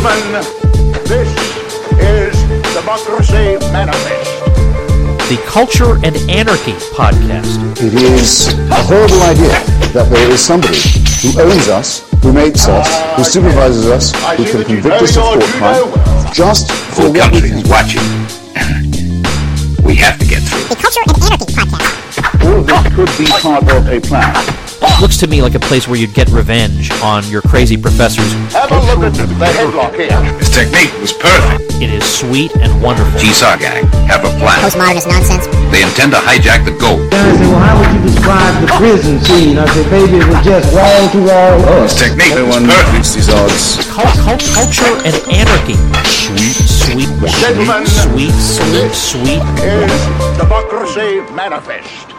Gentlemen, this is Democracy Manifest. the Culture and Anarchy podcast. It is a horrible idea that there is somebody who owns us, who makes us, who supervises us, who can convict us of thought crime, just for whole what country is watching. we have to get through. The Culture and Anarchy Podcast. All of this could be part of a plan. Looks to me like a place where you'd get revenge on your crazy professors. Have a look at the headlock here. His technique was perfect. It is sweet and wonderful. G-Saw gang have a plan. Postmodernist nonsense. They intend to hijack the gold. I said, well, how would you describe the prison scene? I said, baby, it was just wall to wall His us. technique was perfect. these odds. Cul- cul- culture and Anarchy. Sweet, sweet, Gentlemen, sweet, sweet, sweet, sweet. Is Democracy Manifest.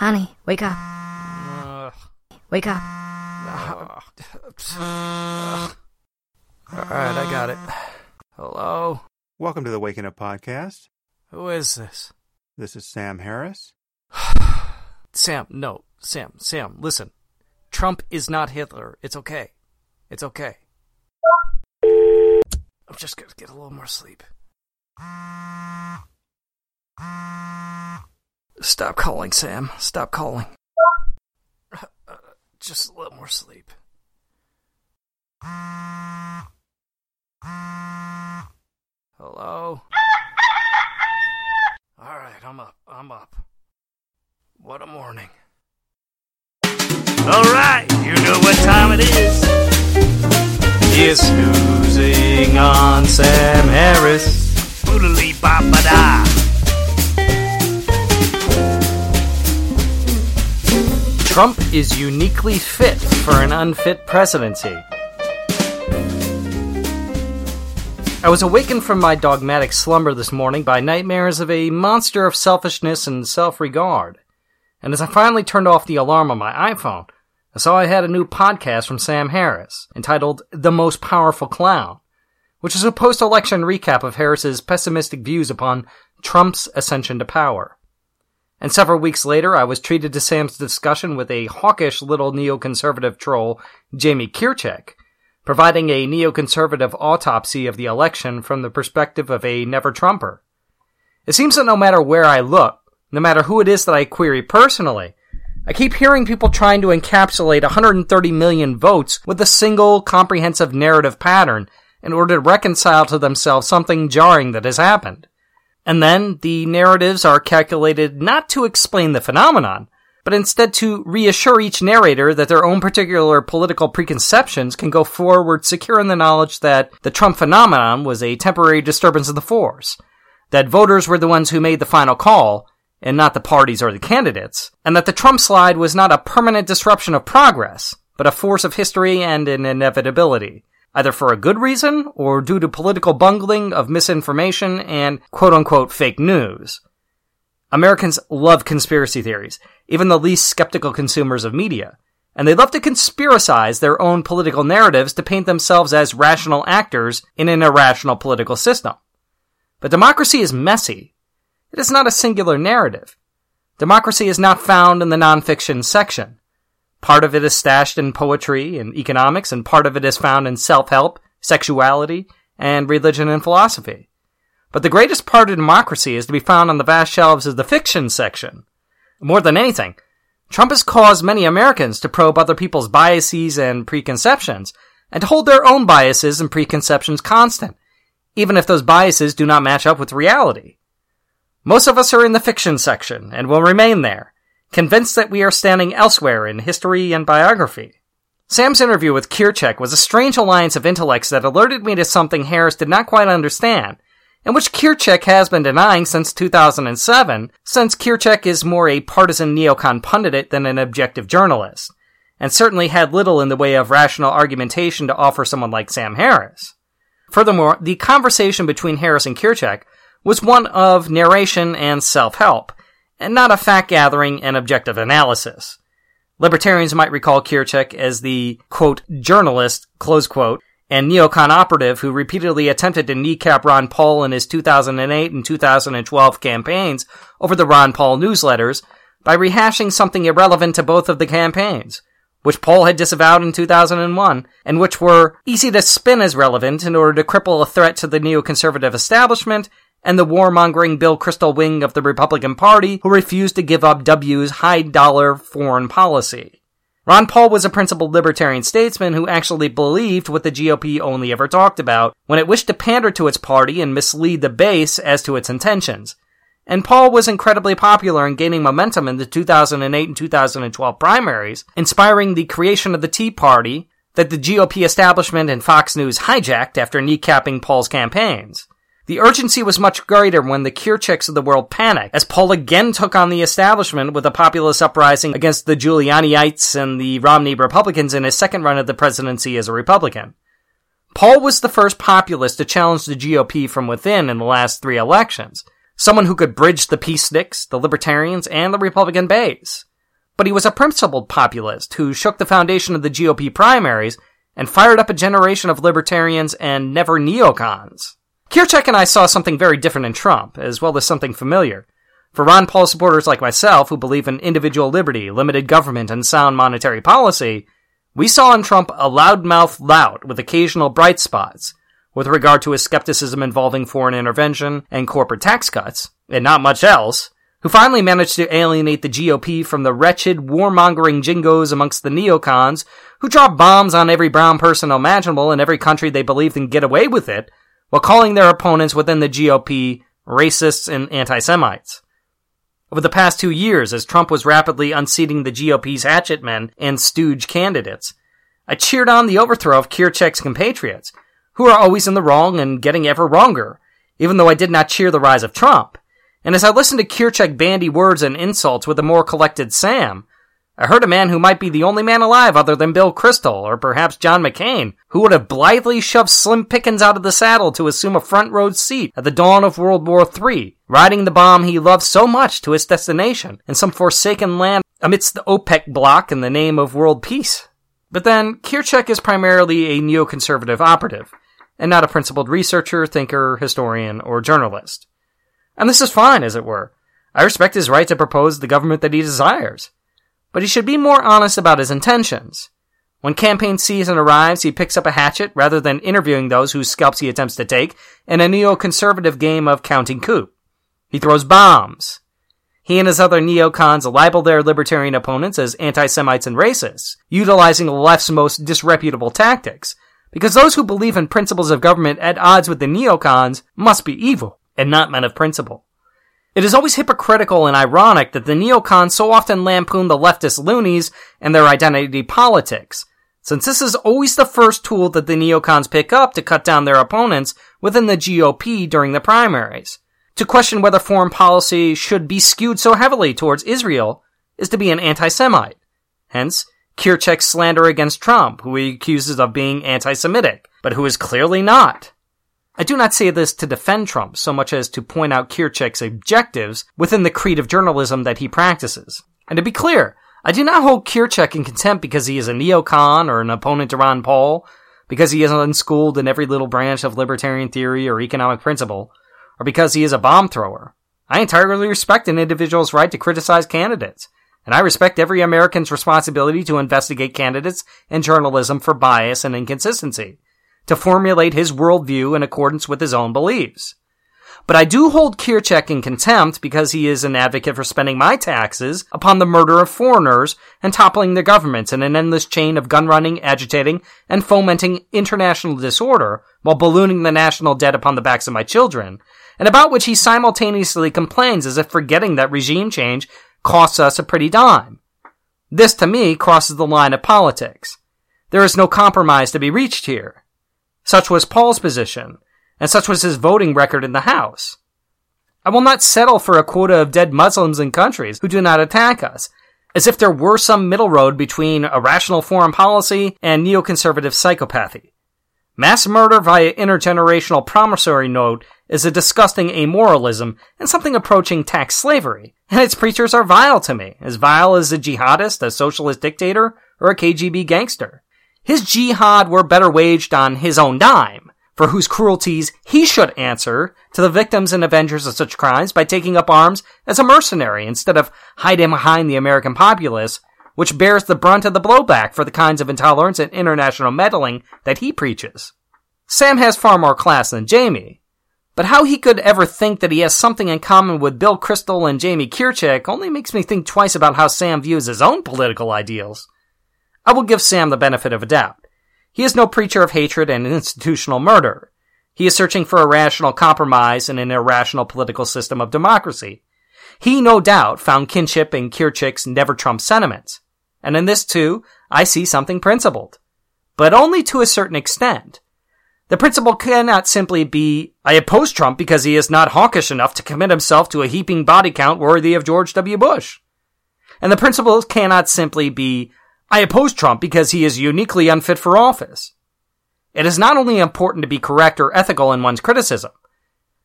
Honey, wake up. Wake up. Alright, I got it. Hello? Welcome to the Waking Up Podcast. Who is this? This is Sam Harris. Sam, no. Sam, Sam, listen. Trump is not Hitler. It's okay. It's okay. I'm just gonna get a little more sleep. Stop calling, Sam. Stop calling. Just a little more sleep. Hello? Alright, I'm up. I'm up. What a morning. Alright, you know what time it is. It's snoozing on Sam Harris. Boodly da. Trump is uniquely fit for an unfit presidency. I was awakened from my dogmatic slumber this morning by nightmares of a monster of selfishness and self regard. And as I finally turned off the alarm on my iPhone, I saw I had a new podcast from Sam Harris entitled The Most Powerful Clown, which is a post election recap of Harris's pessimistic views upon Trump's ascension to power. And several weeks later, I was treated to Sam's discussion with a hawkish little neoconservative troll, Jamie Kirchick, providing a neoconservative autopsy of the election from the perspective of a never Trumper. It seems that no matter where I look, no matter who it is that I query personally, I keep hearing people trying to encapsulate 130 million votes with a single comprehensive narrative pattern in order to reconcile to themselves something jarring that has happened. And then the narratives are calculated not to explain the phenomenon, but instead to reassure each narrator that their own particular political preconceptions can go forward secure in the knowledge that the Trump phenomenon was a temporary disturbance of the force, that voters were the ones who made the final call, and not the parties or the candidates, and that the Trump slide was not a permanent disruption of progress, but a force of history and an inevitability, either for a good reason or due to political bungling of misinformation and quote unquote fake news. Americans love conspiracy theories, even the least skeptical consumers of media, and they love to conspiracize their own political narratives to paint themselves as rational actors in an irrational political system. But democracy is messy. It is not a singular narrative. Democracy is not found in the nonfiction section. Part of it is stashed in poetry and economics, and part of it is found in self-help, sexuality, and religion and philosophy. But the greatest part of democracy is to be found on the vast shelves of the fiction section. More than anything, Trump has caused many Americans to probe other people's biases and preconceptions, and to hold their own biases and preconceptions constant, even if those biases do not match up with reality. Most of us are in the fiction section, and will remain there, convinced that we are standing elsewhere in history and biography. Sam's interview with Kirchick was a strange alliance of intellects that alerted me to something Harris did not quite understand, and which Kirchick has been denying since 2007, since Kirchick is more a partisan neocon pundit than an objective journalist, and certainly had little in the way of rational argumentation to offer someone like Sam Harris. Furthermore, the conversation between Harris and Kirchick was one of narration and self-help, and not of fact-gathering and objective analysis. Libertarians might recall Kirchick as the, quote, journalist, close quote, and neocon operative who repeatedly attempted to kneecap Ron Paul in his 2008 and 2012 campaigns over the Ron Paul newsletters by rehashing something irrelevant to both of the campaigns, which Paul had disavowed in 2001, and which were easy to spin as relevant in order to cripple a threat to the neoconservative establishment and the warmongering Bill Kristol wing of the Republican Party who refused to give up W's high dollar foreign policy. Ron Paul was a principled libertarian statesman who actually believed what the GOP only ever talked about when it wished to pander to its party and mislead the base as to its intentions. And Paul was incredibly popular and gaining momentum in the 2008 and 2012 primaries, inspiring the creation of the Tea Party that the GOP establishment and Fox News hijacked after kneecapping Paul's campaigns. The urgency was much greater when the Kirchicks of the world panicked, as Paul again took on the establishment with a populist uprising against the Giulianiites and the Romney Republicans in his second run of the presidency as a Republican. Paul was the first populist to challenge the GOP from within in the last three elections, someone who could bridge the peaceniks, the libertarians, and the Republican base. But he was a principled populist who shook the foundation of the GOP primaries and fired up a generation of libertarians and never neocons. Kirchick and I saw something very different in Trump, as well as something familiar. For Ron Paul supporters like myself, who believe in individual liberty, limited government, and sound monetary policy, we saw in Trump a loudmouth lout with occasional bright spots, with regard to his skepticism involving foreign intervention and corporate tax cuts, and not much else, who finally managed to alienate the GOP from the wretched, warmongering jingos amongst the neocons who drop bombs on every brown person imaginable in every country they believe can get away with it, while calling their opponents within the GOP racists and anti-Semites. Over the past two years, as Trump was rapidly unseating the GOP's hatchet men and stooge candidates, I cheered on the overthrow of Kirchick's compatriots, who are always in the wrong and getting ever wronger, even though I did not cheer the rise of Trump. And as I listened to Kirchick bandy words and insults with a more collected Sam, I heard a man who might be the only man alive other than Bill Kristol, or perhaps John McCain, who would have blithely shoved Slim Pickens out of the saddle to assume a front row seat at the dawn of World War III, riding the bomb he loved so much to its destination in some forsaken land amidst the OPEC bloc in the name of world peace. But then, Kirchick is primarily a neoconservative operative, and not a principled researcher, thinker, historian, or journalist. And this is fine, as it were. I respect his right to propose the government that he desires but he should be more honest about his intentions. When campaign season arrives, he picks up a hatchet rather than interviewing those whose scalps he attempts to take in a neoconservative game of counting coup. He throws bombs. He and his other neocons libel their libertarian opponents as anti-Semites and racists, utilizing the left's most disreputable tactics, because those who believe in principles of government at odds with the neocons must be evil and not men of principle. It is always hypocritical and ironic that the neocons so often lampoon the leftist loonies and their identity politics, since this is always the first tool that the neocons pick up to cut down their opponents within the GOP during the primaries. To question whether foreign policy should be skewed so heavily towards Israel is to be an anti-Semite. Hence, Kirchick's slander against Trump, who he accuses of being anti-Semitic, but who is clearly not. I do not say this to defend Trump so much as to point out Kirchick's objectives within the creed of journalism that he practices. And to be clear, I do not hold Kirchick in contempt because he is a neocon or an opponent to Ron Paul, because he is unschooled in every little branch of libertarian theory or economic principle, or because he is a bomb thrower. I entirely respect an individual's right to criticize candidates, and I respect every American's responsibility to investigate candidates and journalism for bias and inconsistency to formulate his worldview in accordance with his own beliefs. But I do hold Kirchick in contempt because he is an advocate for spending my taxes upon the murder of foreigners and toppling their governments in an endless chain of gun running, agitating, and fomenting international disorder while ballooning the national debt upon the backs of my children, and about which he simultaneously complains as if forgetting that regime change costs us a pretty dime. This to me crosses the line of politics. There is no compromise to be reached here. Such was Paul's position, and such was his voting record in the House. I will not settle for a quota of dead Muslims in countries who do not attack us, as if there were some middle road between a rational foreign policy and neoconservative psychopathy. Mass murder via intergenerational promissory note is a disgusting amoralism and something approaching tax slavery, and its preachers are vile to me, as vile as a jihadist, a socialist dictator, or a KGB gangster. His jihad were better waged on his own dime, for whose cruelties he should answer to the victims and avengers of such crimes by taking up arms as a mercenary instead of hiding behind the American populace, which bears the brunt of the blowback for the kinds of intolerance and international meddling that he preaches. Sam has far more class than Jamie, but how he could ever think that he has something in common with Bill Kristol and Jamie Kirchick only makes me think twice about how Sam views his own political ideals. I will give Sam the benefit of a doubt. He is no preacher of hatred and institutional murder. He is searching for a rational compromise in an irrational political system of democracy. He, no doubt, found kinship in Kirchick's never Trump sentiments. And in this, too, I see something principled. But only to a certain extent. The principle cannot simply be, I oppose Trump because he is not hawkish enough to commit himself to a heaping body count worthy of George W. Bush. And the principle cannot simply be, I oppose Trump because he is uniquely unfit for office. It is not only important to be correct or ethical in one's criticism,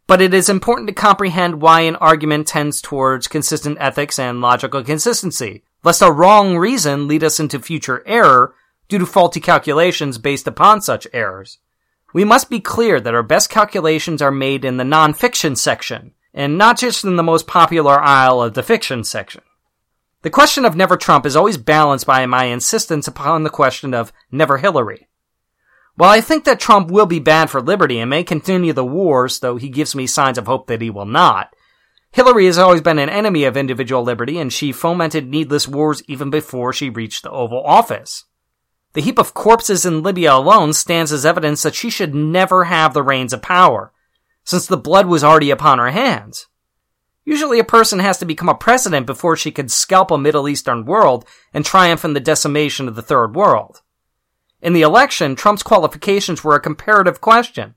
but it is important to comprehend why an argument tends towards consistent ethics and logical consistency, lest a wrong reason lead us into future error due to faulty calculations based upon such errors. We must be clear that our best calculations are made in the non-fiction section, and not just in the most popular aisle of the fiction section. The question of never Trump is always balanced by my insistence upon the question of never Hillary. While I think that Trump will be bad for liberty and may continue the wars, though he gives me signs of hope that he will not, Hillary has always been an enemy of individual liberty and she fomented needless wars even before she reached the Oval Office. The heap of corpses in Libya alone stands as evidence that she should never have the reins of power, since the blood was already upon her hands. Usually a person has to become a president before she could scalp a Middle Eastern world and triumph in the decimation of the Third World. In the election, Trump's qualifications were a comparative question.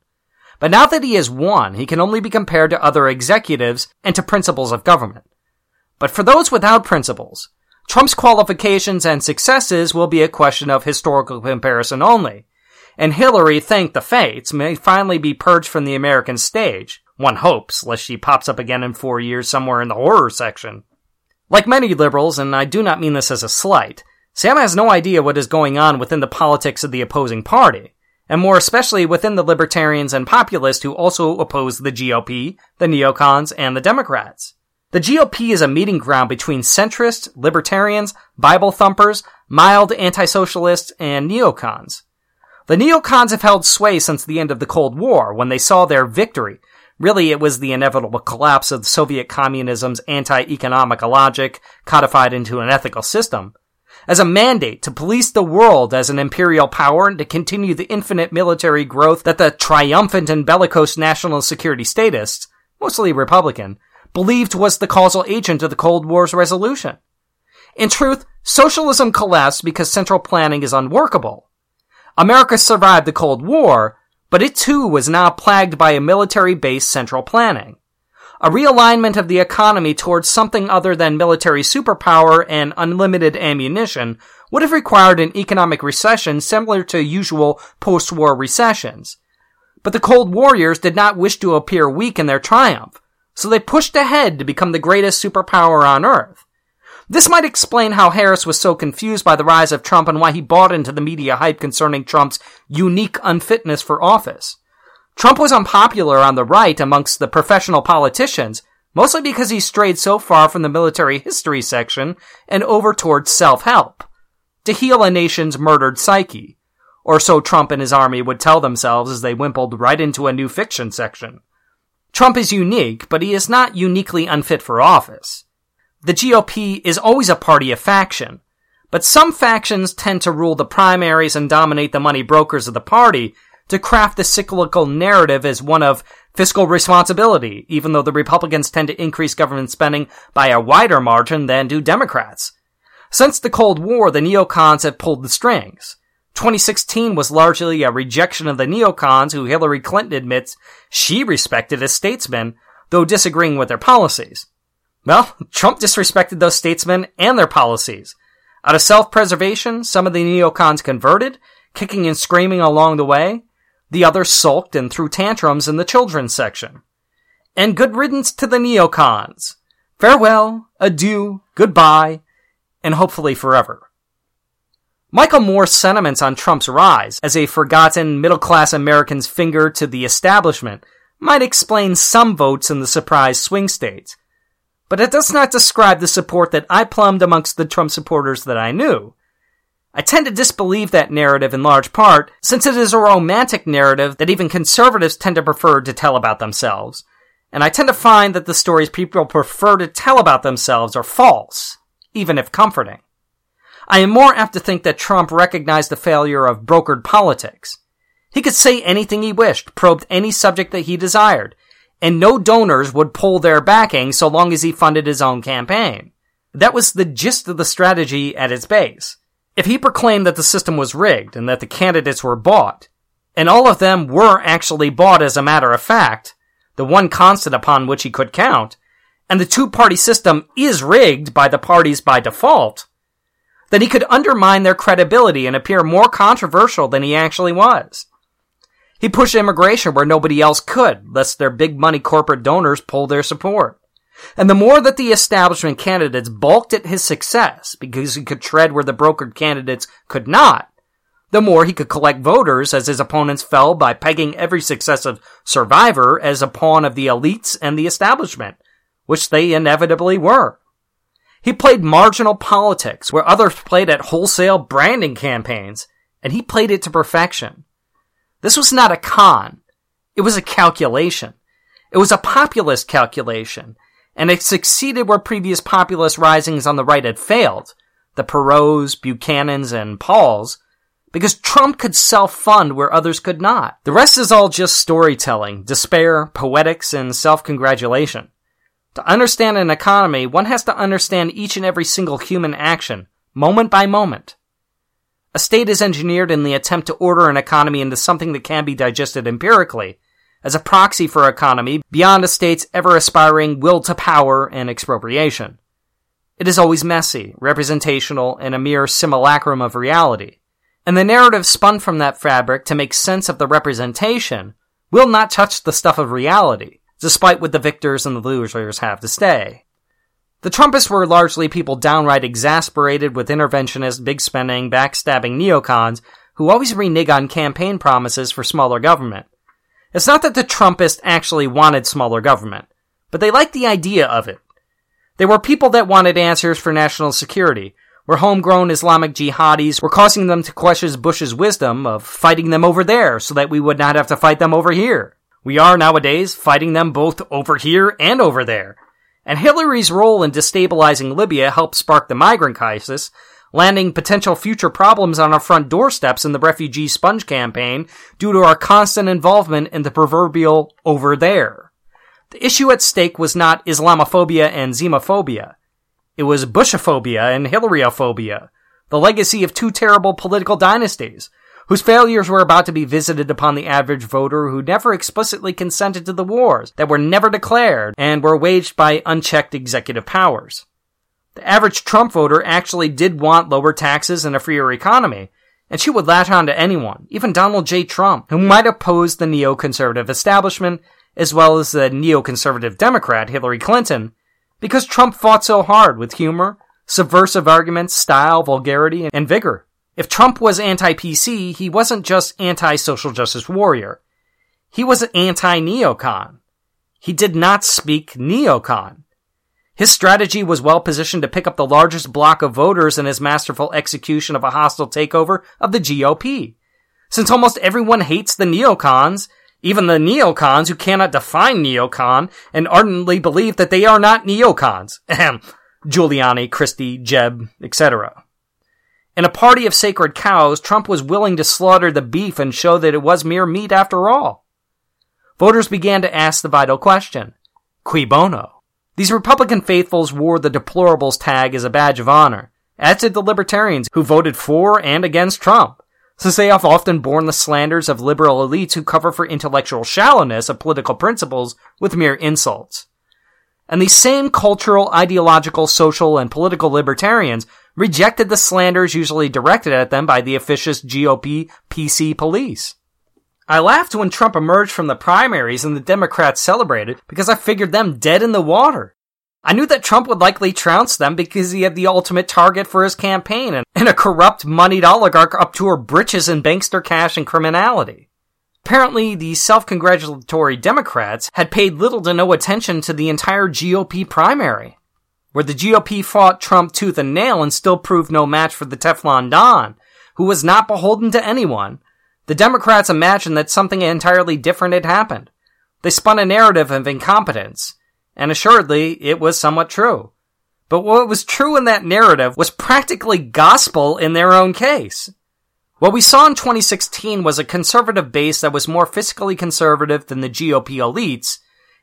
But now that he has won, he can only be compared to other executives and to principles of government. But for those without principles, Trump's qualifications and successes will be a question of historical comparison only. And Hillary, thank the fates, may finally be purged from the American stage, one hopes, lest she pops up again in four years somewhere in the horror section. Like many liberals, and I do not mean this as a slight, Sam has no idea what is going on within the politics of the opposing party, and more especially within the libertarians and populists who also oppose the GOP, the neocons, and the Democrats. The GOP is a meeting ground between centrists, libertarians, Bible thumpers, mild anti-socialists, and neocons. The neocons have held sway since the end of the Cold War, when they saw their victory Really, it was the inevitable collapse of Soviet communism's anti-economic logic codified into an ethical system. As a mandate to police the world as an imperial power and to continue the infinite military growth that the triumphant and bellicose national security statists, mostly Republican, believed was the causal agent of the Cold War's resolution. In truth, socialism collapsed because central planning is unworkable. America survived the Cold War, but it too was now plagued by a military-based central planning. A realignment of the economy towards something other than military superpower and unlimited ammunition would have required an economic recession similar to usual post-war recessions. But the Cold Warriors did not wish to appear weak in their triumph, so they pushed ahead to become the greatest superpower on Earth. This might explain how Harris was so confused by the rise of Trump and why he bought into the media hype concerning Trump's unique unfitness for office. Trump was unpopular on the right amongst the professional politicians, mostly because he strayed so far from the military history section and over towards self-help. To heal a nation's murdered psyche. Or so Trump and his army would tell themselves as they wimpled right into a new fiction section. Trump is unique, but he is not uniquely unfit for office. The GOP is always a party of faction, but some factions tend to rule the primaries and dominate the money brokers of the party to craft the cyclical narrative as one of fiscal responsibility, even though the Republicans tend to increase government spending by a wider margin than do Democrats. Since the Cold War, the neocons have pulled the strings. 2016 was largely a rejection of the neocons who Hillary Clinton admits she respected as statesmen, though disagreeing with their policies. Well, Trump disrespected those statesmen and their policies. Out of self-preservation, some of the neocons converted, kicking and screaming along the way. The others sulked and threw tantrums in the children's section. And good riddance to the neocons. Farewell, adieu, goodbye, and hopefully forever. Michael Moore's sentiments on Trump's rise as a forgotten middle class American's finger to the establishment might explain some votes in the surprise swing states. But it does not describe the support that I plumbed amongst the Trump supporters that I knew. I tend to disbelieve that narrative in large part, since it is a romantic narrative that even conservatives tend to prefer to tell about themselves. And I tend to find that the stories people prefer to tell about themselves are false, even if comforting. I am more apt to think that Trump recognized the failure of brokered politics. He could say anything he wished, probed any subject that he desired, and no donors would pull their backing so long as he funded his own campaign. That was the gist of the strategy at its base. If he proclaimed that the system was rigged and that the candidates were bought, and all of them were actually bought as a matter of fact, the one constant upon which he could count, and the two party system is rigged by the parties by default, then he could undermine their credibility and appear more controversial than he actually was. He pushed immigration where nobody else could, lest their big money corporate donors pull their support. And the more that the establishment candidates balked at his success because he could tread where the brokered candidates could not, the more he could collect voters as his opponents fell by pegging every successive survivor as a pawn of the elites and the establishment, which they inevitably were. He played marginal politics where others played at wholesale branding campaigns, and he played it to perfection. This was not a con. It was a calculation. It was a populist calculation, and it succeeded where previous populist risings on the right had failed. The Perots, Buchanans, and Pauls, because Trump could self-fund where others could not. The rest is all just storytelling, despair, poetics, and self-congratulation. To understand an economy, one has to understand each and every single human action, moment by moment. A state is engineered in the attempt to order an economy into something that can be digested empirically, as a proxy for economy beyond a state's ever aspiring will to power and expropriation. It is always messy, representational, and a mere simulacrum of reality. And the narrative spun from that fabric to make sense of the representation will not touch the stuff of reality despite what the victors and the losers have to say. The Trumpists were largely people downright exasperated with interventionist, big spending, backstabbing neocons who always renege on campaign promises for smaller government. It's not that the Trumpists actually wanted smaller government, but they liked the idea of it. They were people that wanted answers for national security, where homegrown Islamic jihadis were causing them to question Bush's wisdom of fighting them over there so that we would not have to fight them over here. We are nowadays fighting them both over here and over there. And Hillary's role in destabilizing Libya helped spark the migrant crisis, landing potential future problems on our front doorsteps in the refugee sponge campaign due to our constant involvement in the proverbial over there. The issue at stake was not Islamophobia and Xenophobia. It was Bushophobia and Hillaryophobia, the legacy of two terrible political dynasties, whose failures were about to be visited upon the average voter who never explicitly consented to the wars that were never declared and were waged by unchecked executive powers. The average Trump voter actually did want lower taxes and a freer economy, and she would latch on to anyone, even Donald J. Trump, who might oppose the neoconservative establishment, as well as the neoconservative Democrat Hillary Clinton, because Trump fought so hard with humor, subversive arguments, style, vulgarity, and vigor. If Trump was anti-PC, he wasn't just anti-social justice warrior. He was an anti-neocon. He did not speak neocon. His strategy was well positioned to pick up the largest block of voters in his masterful execution of a hostile takeover of the GOP. Since almost everyone hates the neocons, even the neocons who cannot define neocon and ardently believe that they are not neocons. Giuliani, Christie, Jeb, etc. In a party of sacred cows, Trump was willing to slaughter the beef and show that it was mere meat after all. Voters began to ask the vital question, cui bono? These Republican faithfuls wore the deplorables tag as a badge of honor, as did the libertarians who voted for and against Trump, since they have often borne the slanders of liberal elites who cover for intellectual shallowness of political principles with mere insults. And these same cultural, ideological, social, and political libertarians rejected the slanders usually directed at them by the officious GOP PC police. I laughed when Trump emerged from the primaries and the Democrats celebrated because I figured them dead in the water. I knew that Trump would likely trounce them because he had the ultimate target for his campaign and, and a corrupt, moneyed oligarch up to her britches in bankster cash and criminality. Apparently, the self-congratulatory Democrats had paid little to no attention to the entire GOP primary, where the GOP fought Trump tooth and nail and still proved no match for the Teflon Don, who was not beholden to anyone. The Democrats imagined that something entirely different had happened. They spun a narrative of incompetence, and assuredly it was somewhat true. But what was true in that narrative was practically gospel in their own case. What we saw in 2016 was a conservative base that was more fiscally conservative than the GOP elites,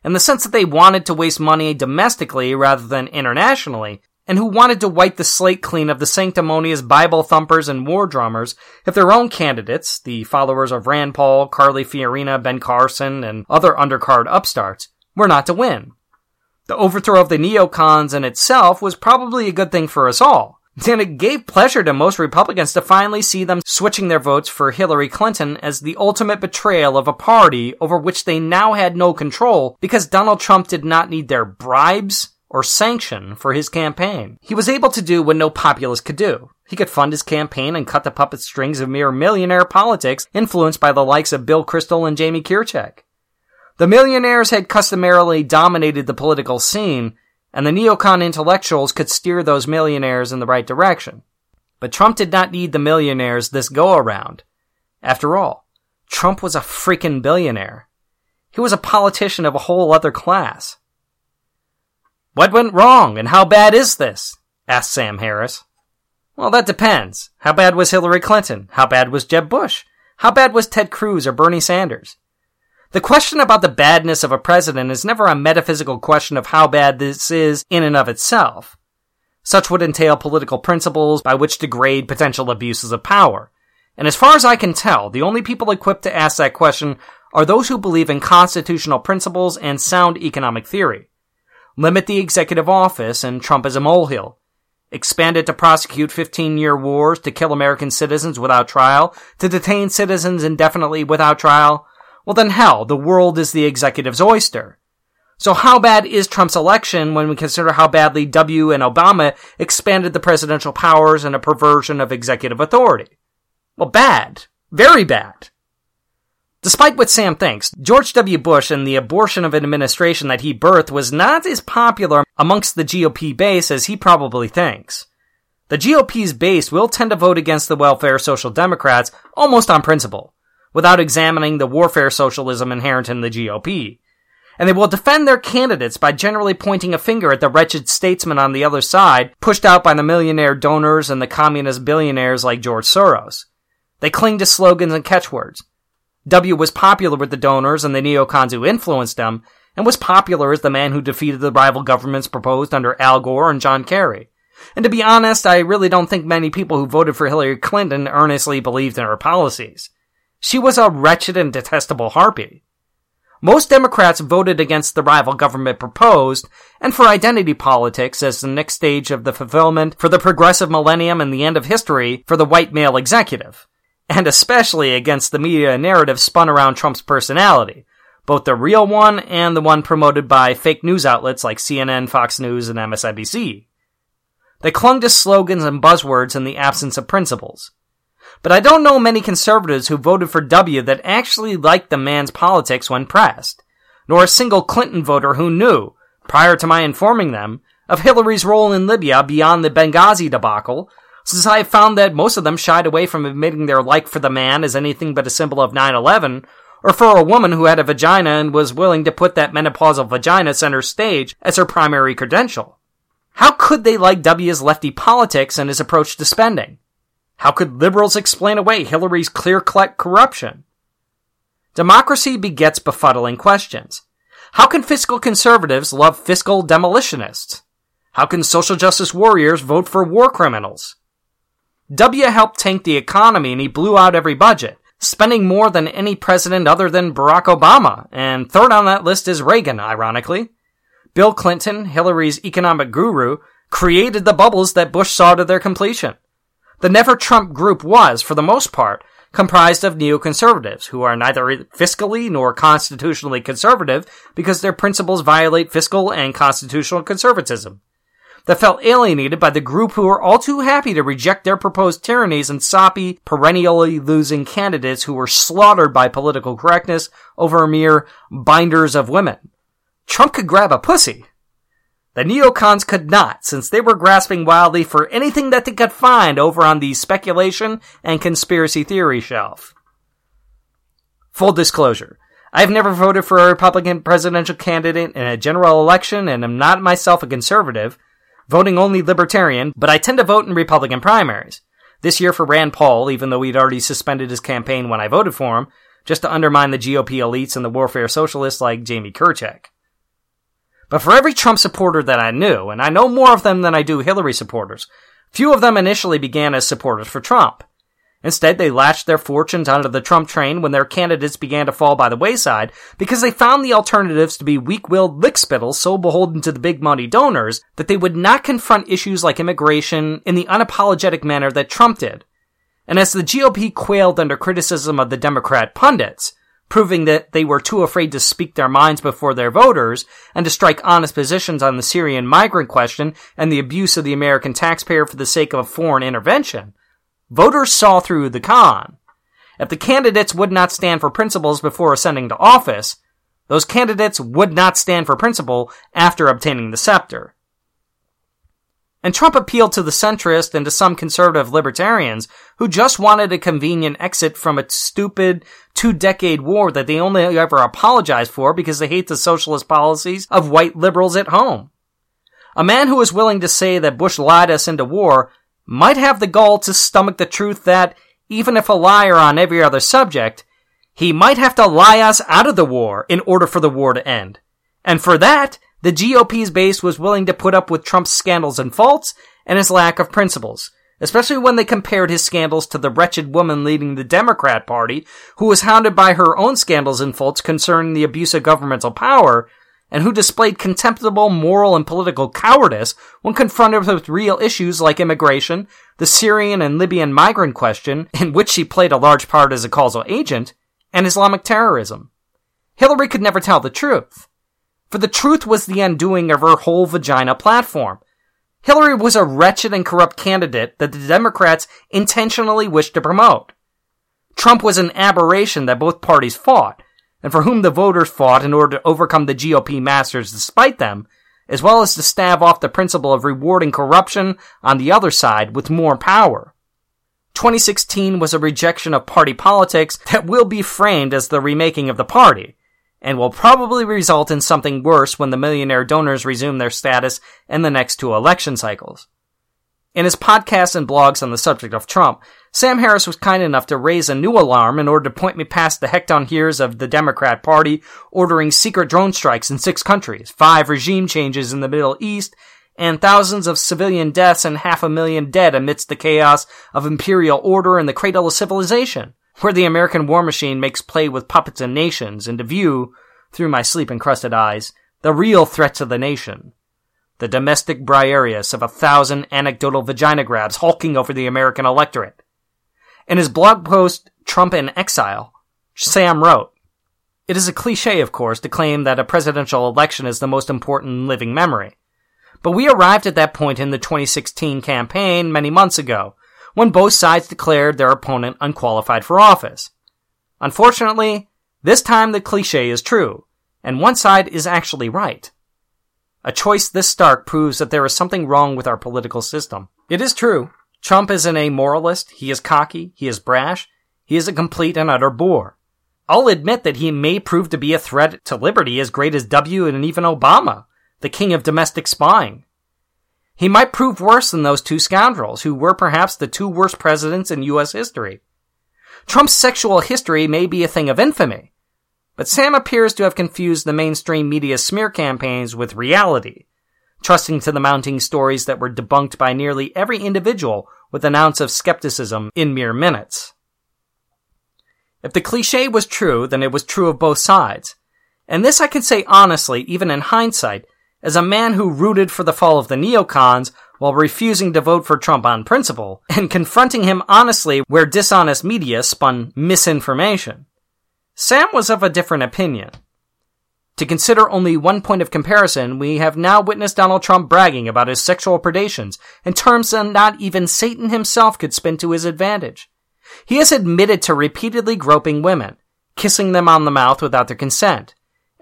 in the sense that they wanted to waste money domestically rather than internationally, and who wanted to wipe the slate clean of the sanctimonious Bible thumpers and war drummers if their own candidates, the followers of Rand Paul, Carly Fiorina, Ben Carson, and other undercard upstarts, were not to win. The overthrow of the neocons in itself was probably a good thing for us all. And it gave pleasure to most Republicans to finally see them switching their votes for Hillary Clinton as the ultimate betrayal of a party over which they now had no control because Donald Trump did not need their bribes or sanction for his campaign. He was able to do what no populist could do. He could fund his campaign and cut the puppet strings of mere millionaire politics influenced by the likes of Bill Kristol and Jamie Kirchhoff. The millionaires had customarily dominated the political scene, and the neocon intellectuals could steer those millionaires in the right direction. But Trump did not need the millionaires this go around. After all, Trump was a freaking billionaire. He was a politician of a whole other class. What went wrong, and how bad is this? asked Sam Harris. Well, that depends. How bad was Hillary Clinton? How bad was Jeb Bush? How bad was Ted Cruz or Bernie Sanders? The question about the badness of a president is never a metaphysical question of how bad this is in and of itself. Such would entail political principles by which to grade potential abuses of power. And as far as I can tell, the only people equipped to ask that question are those who believe in constitutional principles and sound economic theory. Limit the executive office and Trump is a molehill. Expand it to prosecute 15 year wars, to kill American citizens without trial, to detain citizens indefinitely without trial, well then hell, the world is the executive's oyster. So how bad is Trump's election when we consider how badly W and Obama expanded the presidential powers and a perversion of executive authority? Well, bad. Very bad. Despite what Sam thinks, George W. Bush and the abortion of an administration that he birthed was not as popular amongst the GOP base as he probably thinks. The GOP's base will tend to vote against the welfare social democrats almost on principle without examining the warfare socialism inherent in the GOP. And they will defend their candidates by generally pointing a finger at the wretched statesmen on the other side, pushed out by the millionaire donors and the communist billionaires like George Soros. They cling to slogans and catchwords. W was popular with the donors and the neocons who influenced them, and was popular as the man who defeated the rival governments proposed under Al Gore and John Kerry. And to be honest, I really don't think many people who voted for Hillary Clinton earnestly believed in her policies. She was a wretched and detestable harpy. Most Democrats voted against the rival government proposed, and for identity politics as the next stage of the fulfillment for the progressive millennium and the end of history for the white male executive, and especially against the media narrative spun around Trump's personality, both the real one and the one promoted by fake news outlets like CNN, Fox News, and MSNBC. They clung to slogans and buzzwords in the absence of principles. But I don't know many conservatives who voted for W that actually liked the man's politics when pressed, nor a single Clinton voter who knew, prior to my informing them, of Hillary's role in Libya beyond the Benghazi debacle, since I have found that most of them shied away from admitting their like for the man as anything but a symbol of 9-11, or for a woman who had a vagina and was willing to put that menopausal vagina center stage as her primary credential. How could they like W's lefty politics and his approach to spending? How could liberals explain away Hillary's clear-cut corruption? Democracy begets befuddling questions. How can fiscal conservatives love fiscal demolitionists? How can social justice warriors vote for war criminals? W helped tank the economy and he blew out every budget, spending more than any president other than Barack Obama, and third on that list is Reagan, ironically. Bill Clinton, Hillary's economic guru, created the bubbles that Bush saw to their completion. The Never Trump group was, for the most part, comprised of neoconservatives who are neither fiscally nor constitutionally conservative because their principles violate fiscal and constitutional conservatism. That felt alienated by the group who were all too happy to reject their proposed tyrannies and soppy, perennially losing candidates who were slaughtered by political correctness over mere binders of women. Trump could grab a pussy. The neocons could not, since they were grasping wildly for anything that they could find over on the speculation and conspiracy theory shelf. Full disclosure. I've never voted for a Republican presidential candidate in a general election and am not myself a conservative, voting only libertarian, but I tend to vote in Republican primaries. This year for Rand Paul, even though he'd already suspended his campaign when I voted for him, just to undermine the GOP elites and the warfare socialists like Jamie Kirchhoff. But for every Trump supporter that I knew, and I know more of them than I do Hillary supporters, few of them initially began as supporters for Trump. Instead, they latched their fortunes onto the Trump train when their candidates began to fall by the wayside because they found the alternatives to be weak-willed lickspittles so beholden to the big money donors that they would not confront issues like immigration in the unapologetic manner that Trump did. And as the GOP quailed under criticism of the Democrat pundits, proving that they were too afraid to speak their minds before their voters and to strike honest positions on the Syrian migrant question and the abuse of the American taxpayer for the sake of a foreign intervention. Voters saw through the con. If the candidates would not stand for principles before ascending to office, those candidates would not stand for principle after obtaining the scepter. And Trump appealed to the centrist and to some conservative libertarians who just wanted a convenient exit from a stupid two decade war that they only ever apologize for because they hate the socialist policies of white liberals at home. A man who is willing to say that Bush lied us into war might have the gall to stomach the truth that, even if a liar on every other subject, he might have to lie us out of the war in order for the war to end. And for that, the GOP's base was willing to put up with Trump's scandals and faults and his lack of principles, especially when they compared his scandals to the wretched woman leading the Democrat Party, who was hounded by her own scandals and faults concerning the abuse of governmental power, and who displayed contemptible moral and political cowardice when confronted with real issues like immigration, the Syrian and Libyan migrant question, in which she played a large part as a causal agent, and Islamic terrorism. Hillary could never tell the truth for the truth was the undoing of her whole vagina platform. Hillary was a wretched and corrupt candidate that the Democrats intentionally wished to promote. Trump was an aberration that both parties fought, and for whom the voters fought in order to overcome the GOP masters despite them, as well as to stave off the principle of rewarding corruption on the other side with more power. 2016 was a rejection of party politics that will be framed as the remaking of the party, and will probably result in something worse when the millionaire donors resume their status in the next two election cycles. In his podcasts and blogs on the subject of Trump, Sam Harris was kind enough to raise a new alarm in order to point me past the hecatoncheires of the Democrat Party ordering secret drone strikes in six countries, five regime changes in the Middle East, and thousands of civilian deaths and half a million dead amidst the chaos of imperial order and the cradle of civilization where the American war machine makes play with puppets and nations, and to view, through my sleep encrusted eyes, the real threats of the nation. The domestic Briareus of a thousand anecdotal vagina grabs hulking over the American electorate. In his blog post, Trump in Exile, Sam wrote, It is a cliche, of course, to claim that a presidential election is the most important living memory. But we arrived at that point in the 2016 campaign many months ago, when both sides declared their opponent unqualified for office. Unfortunately, this time the cliche is true, and one side is actually right. A choice this stark proves that there is something wrong with our political system. It is true. Trump is an amoralist, he is cocky, he is brash, he is a complete and utter bore. I'll admit that he may prove to be a threat to liberty as great as W and even Obama, the king of domestic spying. He might prove worse than those two scoundrels, who were perhaps the two worst presidents in U.S. history. Trump's sexual history may be a thing of infamy, but Sam appears to have confused the mainstream media smear campaigns with reality, trusting to the mounting stories that were debunked by nearly every individual with an ounce of skepticism in mere minutes. If the cliche was true, then it was true of both sides. And this I can say honestly, even in hindsight, As a man who rooted for the fall of the neocons while refusing to vote for Trump on principle, and confronting him honestly where dishonest media spun misinformation, Sam was of a different opinion. To consider only one point of comparison, we have now witnessed Donald Trump bragging about his sexual predations in terms that not even Satan himself could spin to his advantage. He has admitted to repeatedly groping women, kissing them on the mouth without their consent,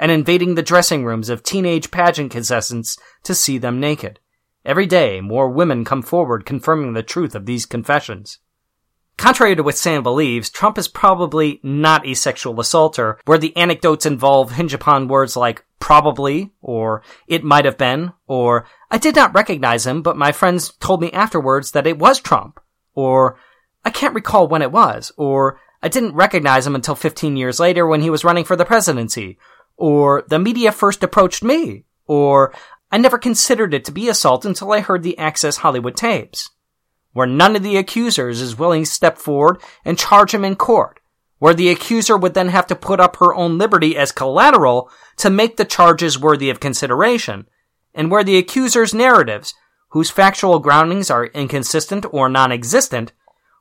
and invading the dressing rooms of teenage pageant contestants to see them naked. Every day, more women come forward confirming the truth of these confessions. Contrary to what Sam believes, Trump is probably not a sexual assaulter, where the anecdotes involve hinge upon words like probably, or it might have been, or I did not recognize him, but my friends told me afterwards that it was Trump, or I can't recall when it was, or I didn't recognize him until 15 years later when he was running for the presidency, or the media first approached me, or I never considered it to be assault until I heard the Access Hollywood tapes where none of the accusers is willing to step forward and charge him in court, where the accuser would then have to put up her own liberty as collateral to make the charges worthy of consideration, and where the accuser's narratives, whose factual groundings are inconsistent or non-existent,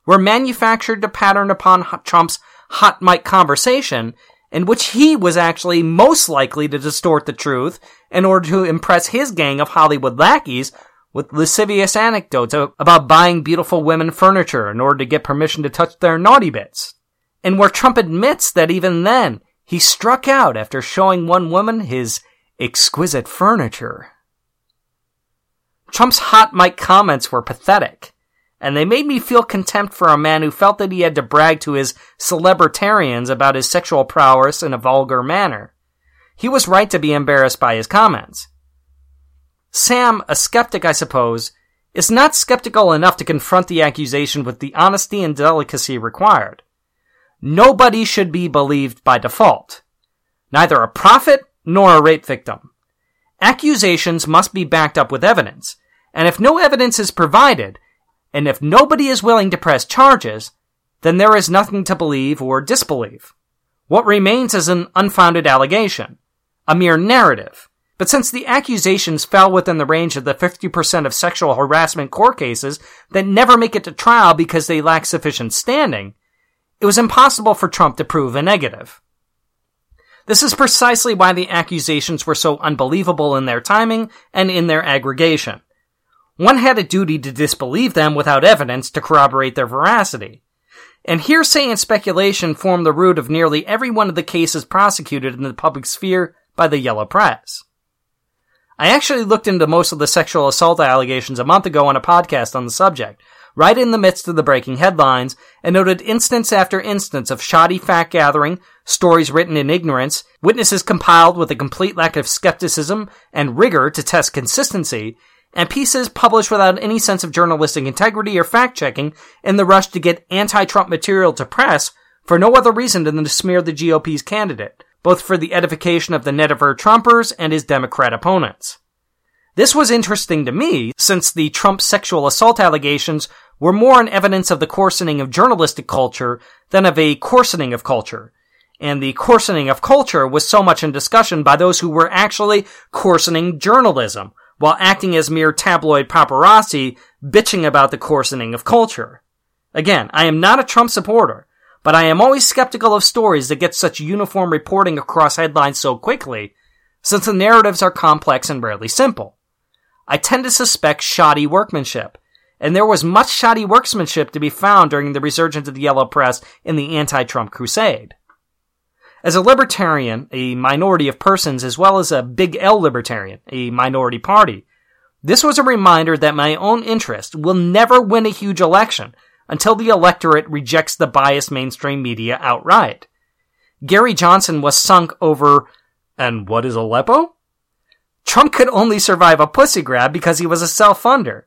were manufactured to pattern upon Trump's hot mic conversation in which he was actually most likely to distort the truth in order to impress his gang of Hollywood lackeys with lascivious anecdotes about buying beautiful women furniture in order to get permission to touch their naughty bits. And where Trump admits that even then, he struck out after showing one woman his exquisite furniture. Trump's hot mic comments were pathetic, and they made me feel contempt for a man who felt that he had to brag to his celebritarians about his sexual prowess in a vulgar manner. He was right to be embarrassed by his comments. Sam, a skeptic, I suppose, is not skeptical enough to confront the accusation with the honesty and delicacy required. Nobody should be believed by default. Neither a prophet nor a rape victim. Accusations must be backed up with evidence, and if no evidence is provided, and if nobody is willing to press charges, then there is nothing to believe or disbelieve. What remains is an unfounded allegation, a mere narrative, but since the accusations fell within the range of the 50% of sexual harassment court cases that never make it to trial because they lack sufficient standing, it was impossible for Trump to prove a negative. This is precisely why the accusations were so unbelievable in their timing and in their aggregation. One had a duty to disbelieve them without evidence to corroborate their veracity. And hearsay and speculation form the root of nearly every one of the cases prosecuted in the public sphere by the yellow press. I actually looked into most of the sexual assault allegations a month ago on a podcast on the subject, right in the midst of the breaking headlines, and noted instance after instance of shoddy fact gathering, stories written in ignorance, witnesses compiled with a complete lack of skepticism and rigor to test consistency, and pieces published without any sense of journalistic integrity or fact checking in the rush to get anti-Trump material to press for no other reason than to smear the GOP's candidate both for the edification of the net Netiver Trumpers and his Democrat opponents. This was interesting to me, since the Trump sexual assault allegations were more an evidence of the coarsening of journalistic culture than of a coarsening of culture. And the coarsening of culture was so much in discussion by those who were actually coarsening journalism, while acting as mere tabloid paparazzi, bitching about the coarsening of culture. Again, I am not a Trump supporter, but I am always skeptical of stories that get such uniform reporting across headlines so quickly, since the narratives are complex and rarely simple. I tend to suspect shoddy workmanship, and there was much shoddy workmanship to be found during the resurgence of the yellow press in the anti-Trump crusade. As a libertarian, a minority of persons, as well as a big L libertarian, a minority party, this was a reminder that my own interest will never win a huge election, until the electorate rejects the biased mainstream media outright. Gary Johnson was sunk over, and what is Aleppo? Trump could only survive a pussy grab because he was a self-funder.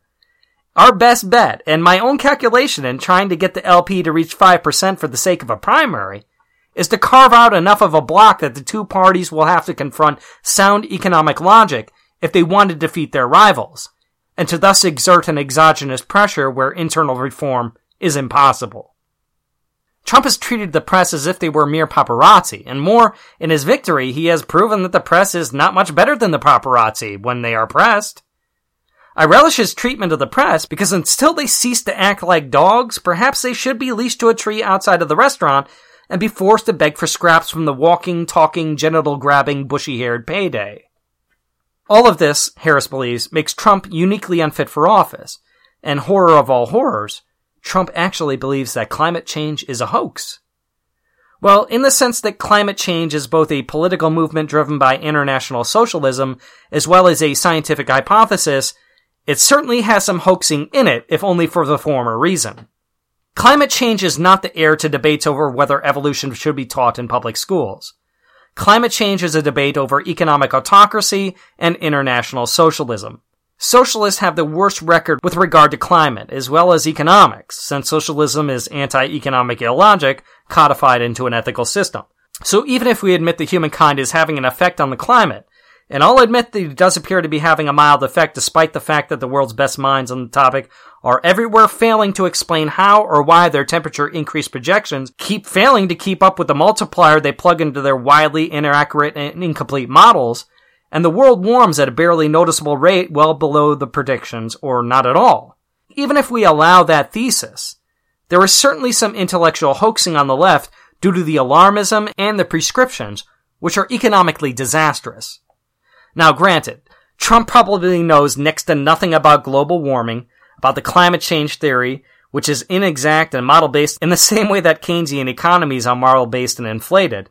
Our best bet, and my own calculation in trying to get the LP to reach 5% for the sake of a primary, is to carve out enough of a block that the two parties will have to confront sound economic logic if they want to defeat their rivals, and to thus exert an exogenous pressure where internal reform is impossible. Trump has treated the press as if they were mere paparazzi, and more, in his victory, he has proven that the press is not much better than the paparazzi when they are pressed. I relish his treatment of the press because until they cease to act like dogs, perhaps they should be leashed to a tree outside of the restaurant and be forced to beg for scraps from the walking, talking, genital grabbing, bushy haired payday. All of this, Harris believes, makes Trump uniquely unfit for office, and horror of all horrors, Trump actually believes that climate change is a hoax. Well, in the sense that climate change is both a political movement driven by international socialism as well as a scientific hypothesis, it certainly has some hoaxing in it, if only for the former reason. Climate change is not the heir to debates over whether evolution should be taught in public schools. Climate change is a debate over economic autocracy and international socialism. Socialists have the worst record with regard to climate, as well as economics, since socialism is anti-economic illogic codified into an ethical system. So even if we admit that humankind is having an effect on the climate, and I'll admit that it does appear to be having a mild effect despite the fact that the world's best minds on the topic are everywhere failing to explain how or why their temperature increase projections keep failing to keep up with the multiplier they plug into their wildly inaccurate and incomplete models, and the world warms at a barely noticeable rate well below the predictions or not at all. Even if we allow that thesis, there is certainly some intellectual hoaxing on the left due to the alarmism and the prescriptions, which are economically disastrous. Now granted, Trump probably knows next to nothing about global warming, about the climate change theory, which is inexact and model based in the same way that Keynesian economies are model based and inflated,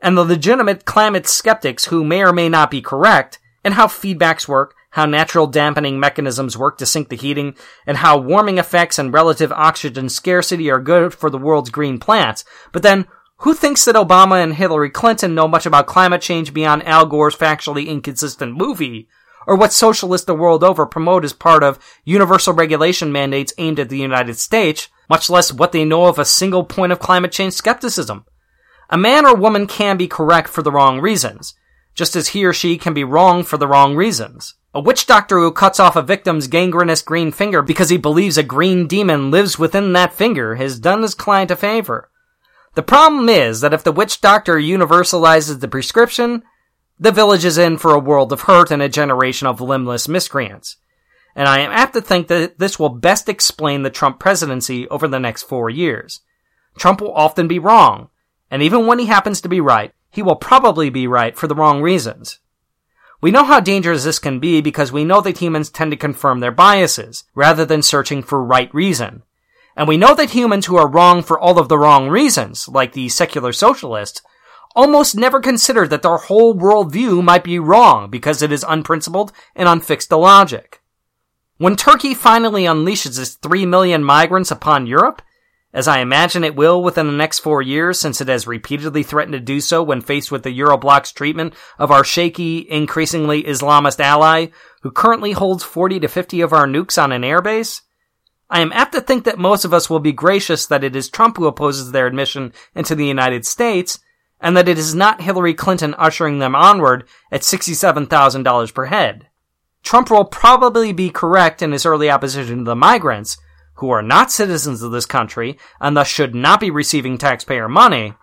and the legitimate climate skeptics who may or may not be correct, and how feedbacks work, how natural dampening mechanisms work to sink the heating, and how warming effects and relative oxygen scarcity are good for the world's green plants. But then, who thinks that Obama and Hillary Clinton know much about climate change beyond Al Gore's factually inconsistent movie? Or what socialists the world over promote as part of universal regulation mandates aimed at the United States, much less what they know of a single point of climate change skepticism? A man or woman can be correct for the wrong reasons, just as he or she can be wrong for the wrong reasons. A witch doctor who cuts off a victim's gangrenous green finger because he believes a green demon lives within that finger has done his client a favor. The problem is that if the witch doctor universalizes the prescription, the village is in for a world of hurt and a generation of limbless miscreants. And I am apt to think that this will best explain the Trump presidency over the next four years. Trump will often be wrong, and even when he happens to be right, he will probably be right for the wrong reasons. We know how dangerous this can be because we know that humans tend to confirm their biases, rather than searching for right reason. And we know that humans who are wrong for all of the wrong reasons, like the secular socialists, almost never consider that their whole worldview might be wrong because it is unprincipled and unfixed to logic. When Turkey finally unleashes its three million migrants upon Europe, as I imagine it will within the next four years since it has repeatedly threatened to do so when faced with the Eurobloc's treatment of our shaky, increasingly Islamist ally, who currently holds 40 to 50 of our nukes on an airbase? I am apt to think that most of us will be gracious that it is Trump who opposes their admission into the United States, and that it is not Hillary Clinton ushering them onward at $67,000 per head. Trump will probably be correct in his early opposition to the migrants, who are not citizens of this country and thus should not be receiving taxpayer money,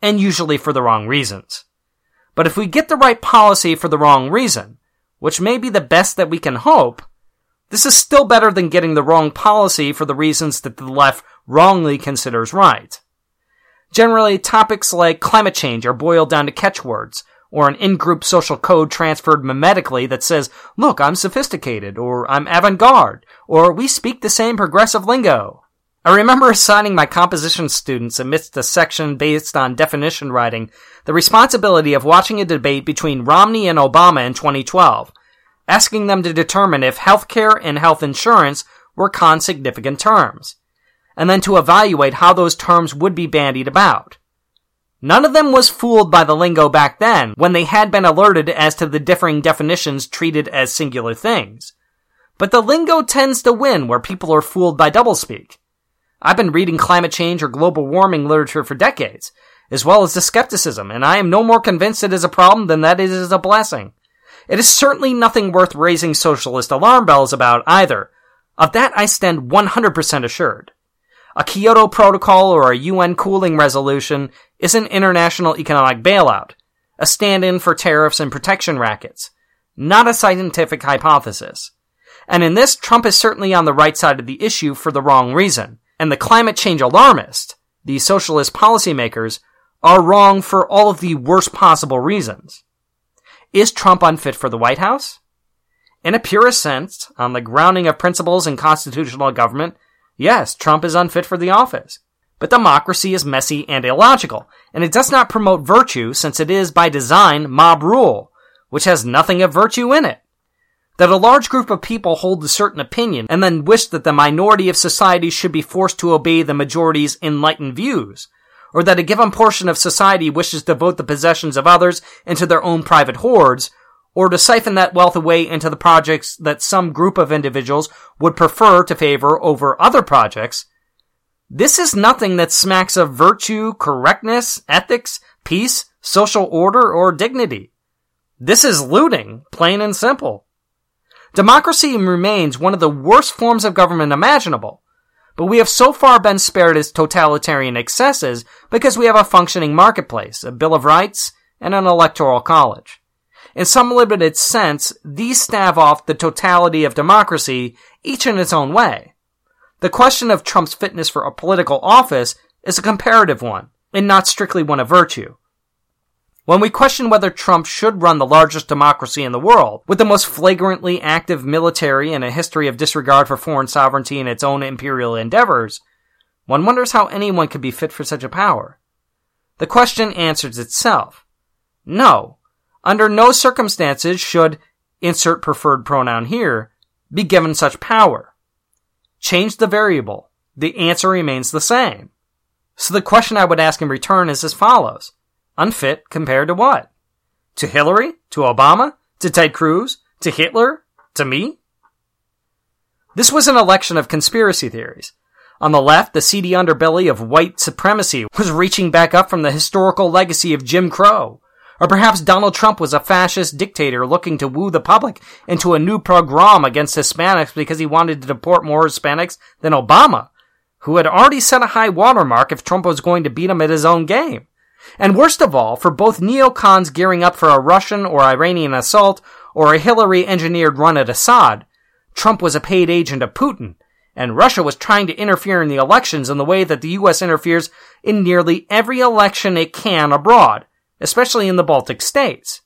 and usually for the wrong reasons. But if we get the right policy for the wrong reason, which may be the best that we can hope, this is still better than getting the wrong policy for the reasons that the left wrongly considers right. Generally, topics like climate change are boiled down to catchwords, or an in-group social code transferred mimetically that says, look, I'm sophisticated, or I'm avant-garde, or we speak the same progressive lingo. I remember assigning my composition students amidst a section based on definition writing the responsibility of watching a debate between Romney and Obama in 2012, asking them to determine if healthcare and health insurance were con-significant terms, and then to evaluate how those terms would be bandied about. None of them was fooled by the lingo back then, when they had been alerted as to the differing definitions treated as singular things. But the lingo tends to win where people are fooled by doublespeak. I've been reading climate change or global warming literature for decades, as well as the skepticism, and I am no more convinced it is a problem than that it is a blessing. It is certainly nothing worth raising socialist alarm bells about either. Of that I stand 100% assured. A Kyoto Protocol or a UN cooling resolution is an international economic bailout, a stand in for tariffs and protection rackets, not a scientific hypothesis. And in this, Trump is certainly on the right side of the issue for the wrong reason. And the climate change alarmist, the socialist policymakers, are wrong for all of the worst possible reasons. Is Trump unfit for the White House? In a purest sense, on the grounding of principles in constitutional government, yes, Trump is unfit for the office. But democracy is messy and illogical, and it does not promote virtue since it is by design mob rule, which has nothing of virtue in it. That a large group of people hold a certain opinion and then wish that the minority of society should be forced to obey the majority's enlightened views, or that a given portion of society wishes to vote the possessions of others into their own private hoards, or to siphon that wealth away into the projects that some group of individuals would prefer to favor over other projects, this is nothing that smacks of virtue, correctness, ethics, peace, social order, or dignity. This is looting, plain and simple. Democracy remains one of the worst forms of government imaginable, but we have so far been spared its totalitarian excesses because we have a functioning marketplace, a Bill of Rights, and an electoral college. In some limited sense, these stave off the totality of democracy, each in its own way. The question of Trump's fitness for a political office is a comparative one, and not strictly one of virtue. When we question whether Trump should run the largest democracy in the world, with the most flagrantly active military and a history of disregard for foreign sovereignty and its own imperial endeavors, one wonders how anyone could be fit for such a power. The question answers itself. No. Under no circumstances should, insert preferred pronoun here, be given such power. Change the variable. The answer remains the same. So the question I would ask in return is as follows. Unfit compared to what? To Hillary? To Obama? To Ted Cruz? To Hitler? To me? This was an election of conspiracy theories. On the left, the seedy underbelly of white supremacy was reaching back up from the historical legacy of Jim Crow. Or perhaps Donald Trump was a fascist dictator looking to woo the public into a new pogrom against Hispanics because he wanted to deport more Hispanics than Obama, who had already set a high watermark if Trump was going to beat him at his own game. And worst of all, for both neocons gearing up for a Russian or Iranian assault or a Hillary engineered run at Assad, Trump was a paid agent of Putin, and Russia was trying to interfere in the elections in the way that the US interferes in nearly every election it can abroad, especially in the Baltic states.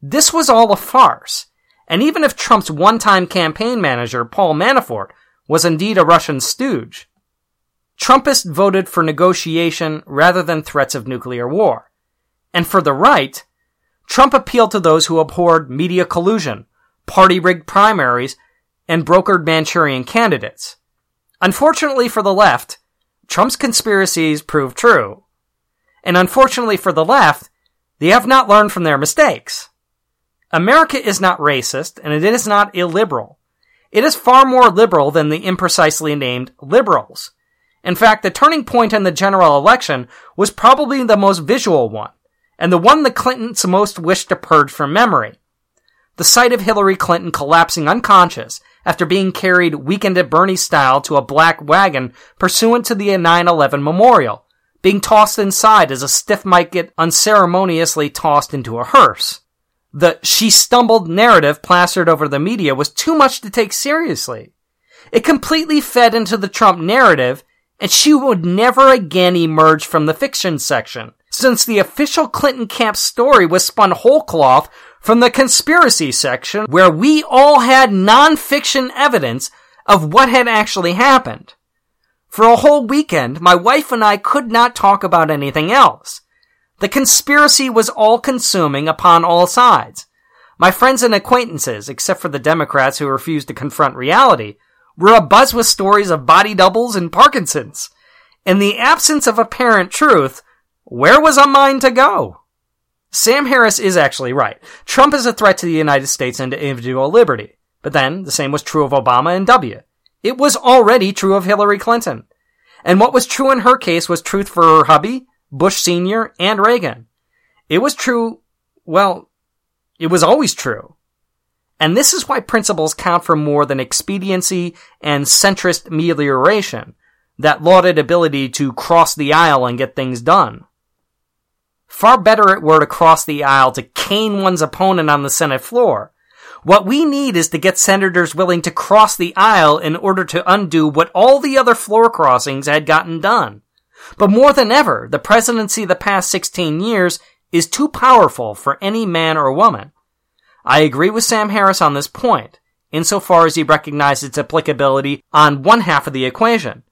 This was all a farce, and even if Trump's one-time campaign manager, Paul Manafort, was indeed a Russian stooge, Trumpists voted for negotiation rather than threats of nuclear war. And for the right, Trump appealed to those who abhorred media collusion, party rigged primaries, and brokered Manchurian candidates. Unfortunately for the left, Trump's conspiracies proved true. And unfortunately for the left, they have not learned from their mistakes. America is not racist, and it is not illiberal. It is far more liberal than the imprecisely named liberals. In fact, the turning point in the general election was probably the most visual one, and the one the Clintons most wished to purge from memory. The sight of Hillary Clinton collapsing unconscious after being carried weekend at Bernie style to a black wagon pursuant to the 9-11 memorial, being tossed inside as a stiff might get unceremoniously tossed into a hearse. The she stumbled narrative plastered over the media was too much to take seriously. It completely fed into the Trump narrative and she would never again emerge from the fiction section, since the official Clinton camp story was spun whole cloth from the conspiracy section, where we all had non-fiction evidence of what had actually happened. For a whole weekend, my wife and I could not talk about anything else. The conspiracy was all consuming upon all sides. My friends and acquaintances, except for the Democrats who refused to confront reality, were abuzz with stories of body doubles and Parkinson's. In the absence of apparent truth, where was a mind to go? Sam Harris is actually right. Trump is a threat to the United States and to individual liberty. But then, the same was true of Obama and W. It was already true of Hillary Clinton. And what was true in her case was truth for her hubby, Bush Sr., and Reagan. It was true, well, it was always true. And this is why principles count for more than expediency and centrist melioration. that lauded ability to cross the aisle and get things done. Far better it were to cross the aisle to cane one's opponent on the Senate floor. What we need is to get senators willing to cross the aisle in order to undo what all the other floor crossings had gotten done. But more than ever, the presidency of the past 16 years is too powerful for any man or woman. I agree with Sam Harris on this point, insofar as he recognized its applicability on one half of the equation.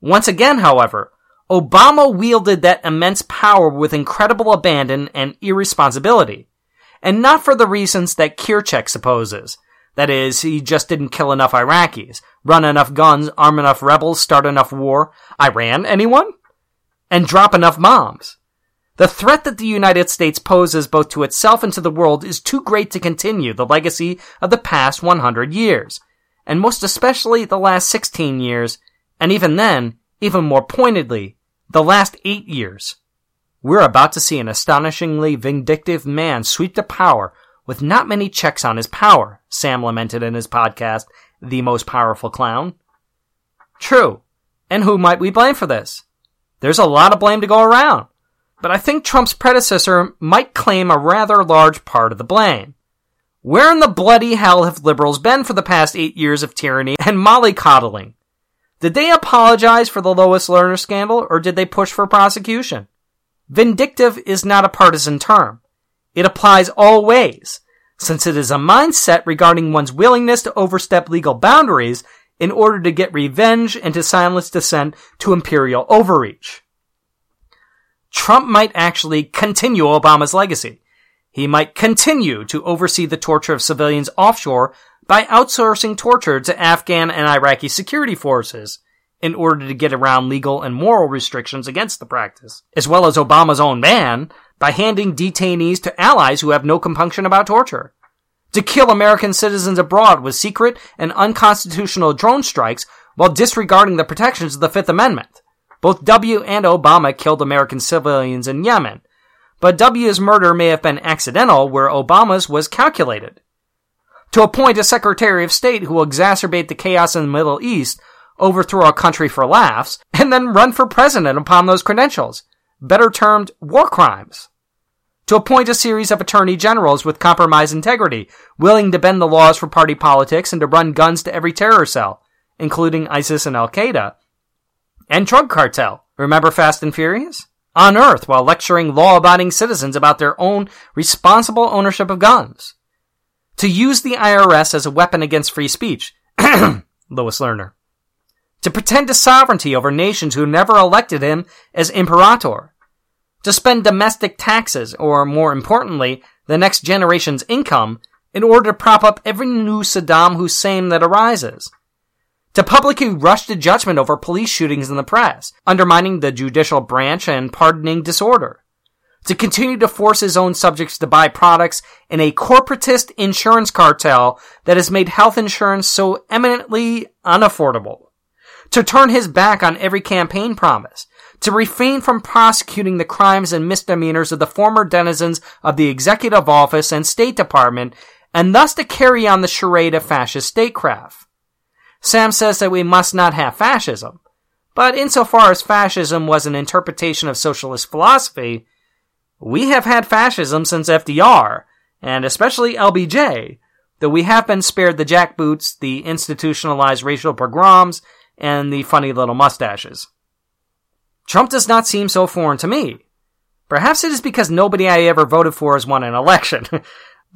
Once again, however, Obama wielded that immense power with incredible abandon and irresponsibility. And not for the reasons that Kirchick supposes. That is, he just didn't kill enough Iraqis, run enough guns, arm enough rebels, start enough war. Iran, anyone? And drop enough bombs. The threat that the United States poses both to itself and to the world is too great to continue the legacy of the past 100 years, and most especially the last 16 years, and even then, even more pointedly, the last 8 years. We're about to see an astonishingly vindictive man sweep to power with not many checks on his power, Sam lamented in his podcast, The Most Powerful Clown. True. And who might we blame for this? There's a lot of blame to go around but I think Trump's predecessor might claim a rather large part of the blame. Where in the bloody hell have liberals been for the past eight years of tyranny and mollycoddling? Did they apologize for the Lois Lerner scandal, or did they push for prosecution? Vindictive is not a partisan term. It applies all ways, since it is a mindset regarding one's willingness to overstep legal boundaries in order to get revenge and to silence dissent to imperial overreach. Trump might actually continue Obama's legacy. He might continue to oversee the torture of civilians offshore by outsourcing torture to Afghan and Iraqi security forces in order to get around legal and moral restrictions against the practice, as well as Obama's own ban by handing detainees to allies who have no compunction about torture. To kill American citizens abroad with secret and unconstitutional drone strikes while disregarding the protections of the Fifth Amendment. Both W and Obama killed American civilians in Yemen, but W's murder may have been accidental where Obama's was calculated. To appoint a Secretary of State who will exacerbate the chaos in the Middle East, overthrow a country for laughs, and then run for president upon those credentials, better termed war crimes. To appoint a series of attorney generals with compromised integrity, willing to bend the laws for party politics and to run guns to every terror cell, including ISIS and Al Qaeda, and drug cartel. Remember Fast and Furious? On Earth while lecturing law abiding citizens about their own responsible ownership of guns. To use the IRS as a weapon against free speech. Lois Lerner. To pretend to sovereignty over nations who never elected him as imperator. To spend domestic taxes, or more importantly, the next generation's income, in order to prop up every new Saddam Hussein that arises to publicly rush to judgment over police shootings in the press, undermining the judicial branch and pardoning disorder. To continue to force his own subjects to buy products in a corporatist insurance cartel that has made health insurance so eminently unaffordable. To turn his back on every campaign promise. To refrain from prosecuting the crimes and misdemeanors of the former denizens of the executive office and State Department, and thus to carry on the charade of fascist statecraft. Sam says that we must not have fascism. But insofar as fascism was an interpretation of socialist philosophy, we have had fascism since FDR, and especially LBJ, though we have been spared the jackboots, the institutionalized racial pogroms, and the funny little mustaches. Trump does not seem so foreign to me. Perhaps it is because nobody I ever voted for has won an election.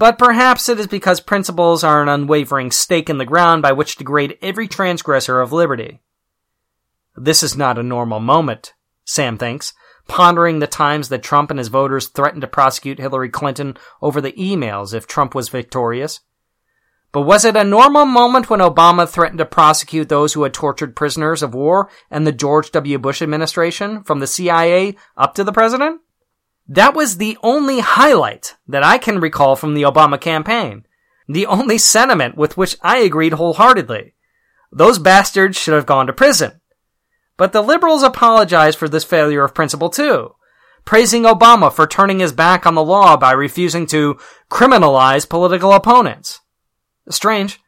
But perhaps it is because principles are an unwavering stake in the ground by which to grade every transgressor of liberty. This is not a normal moment, Sam thinks, pondering the times that Trump and his voters threatened to prosecute Hillary Clinton over the emails if Trump was victorious. But was it a normal moment when Obama threatened to prosecute those who had tortured prisoners of war and the George W. Bush administration, from the CIA up to the president? That was the only highlight that I can recall from the Obama campaign. The only sentiment with which I agreed wholeheartedly. Those bastards should have gone to prison. But the liberals apologized for this failure of principle too, praising Obama for turning his back on the law by refusing to criminalize political opponents. Strange.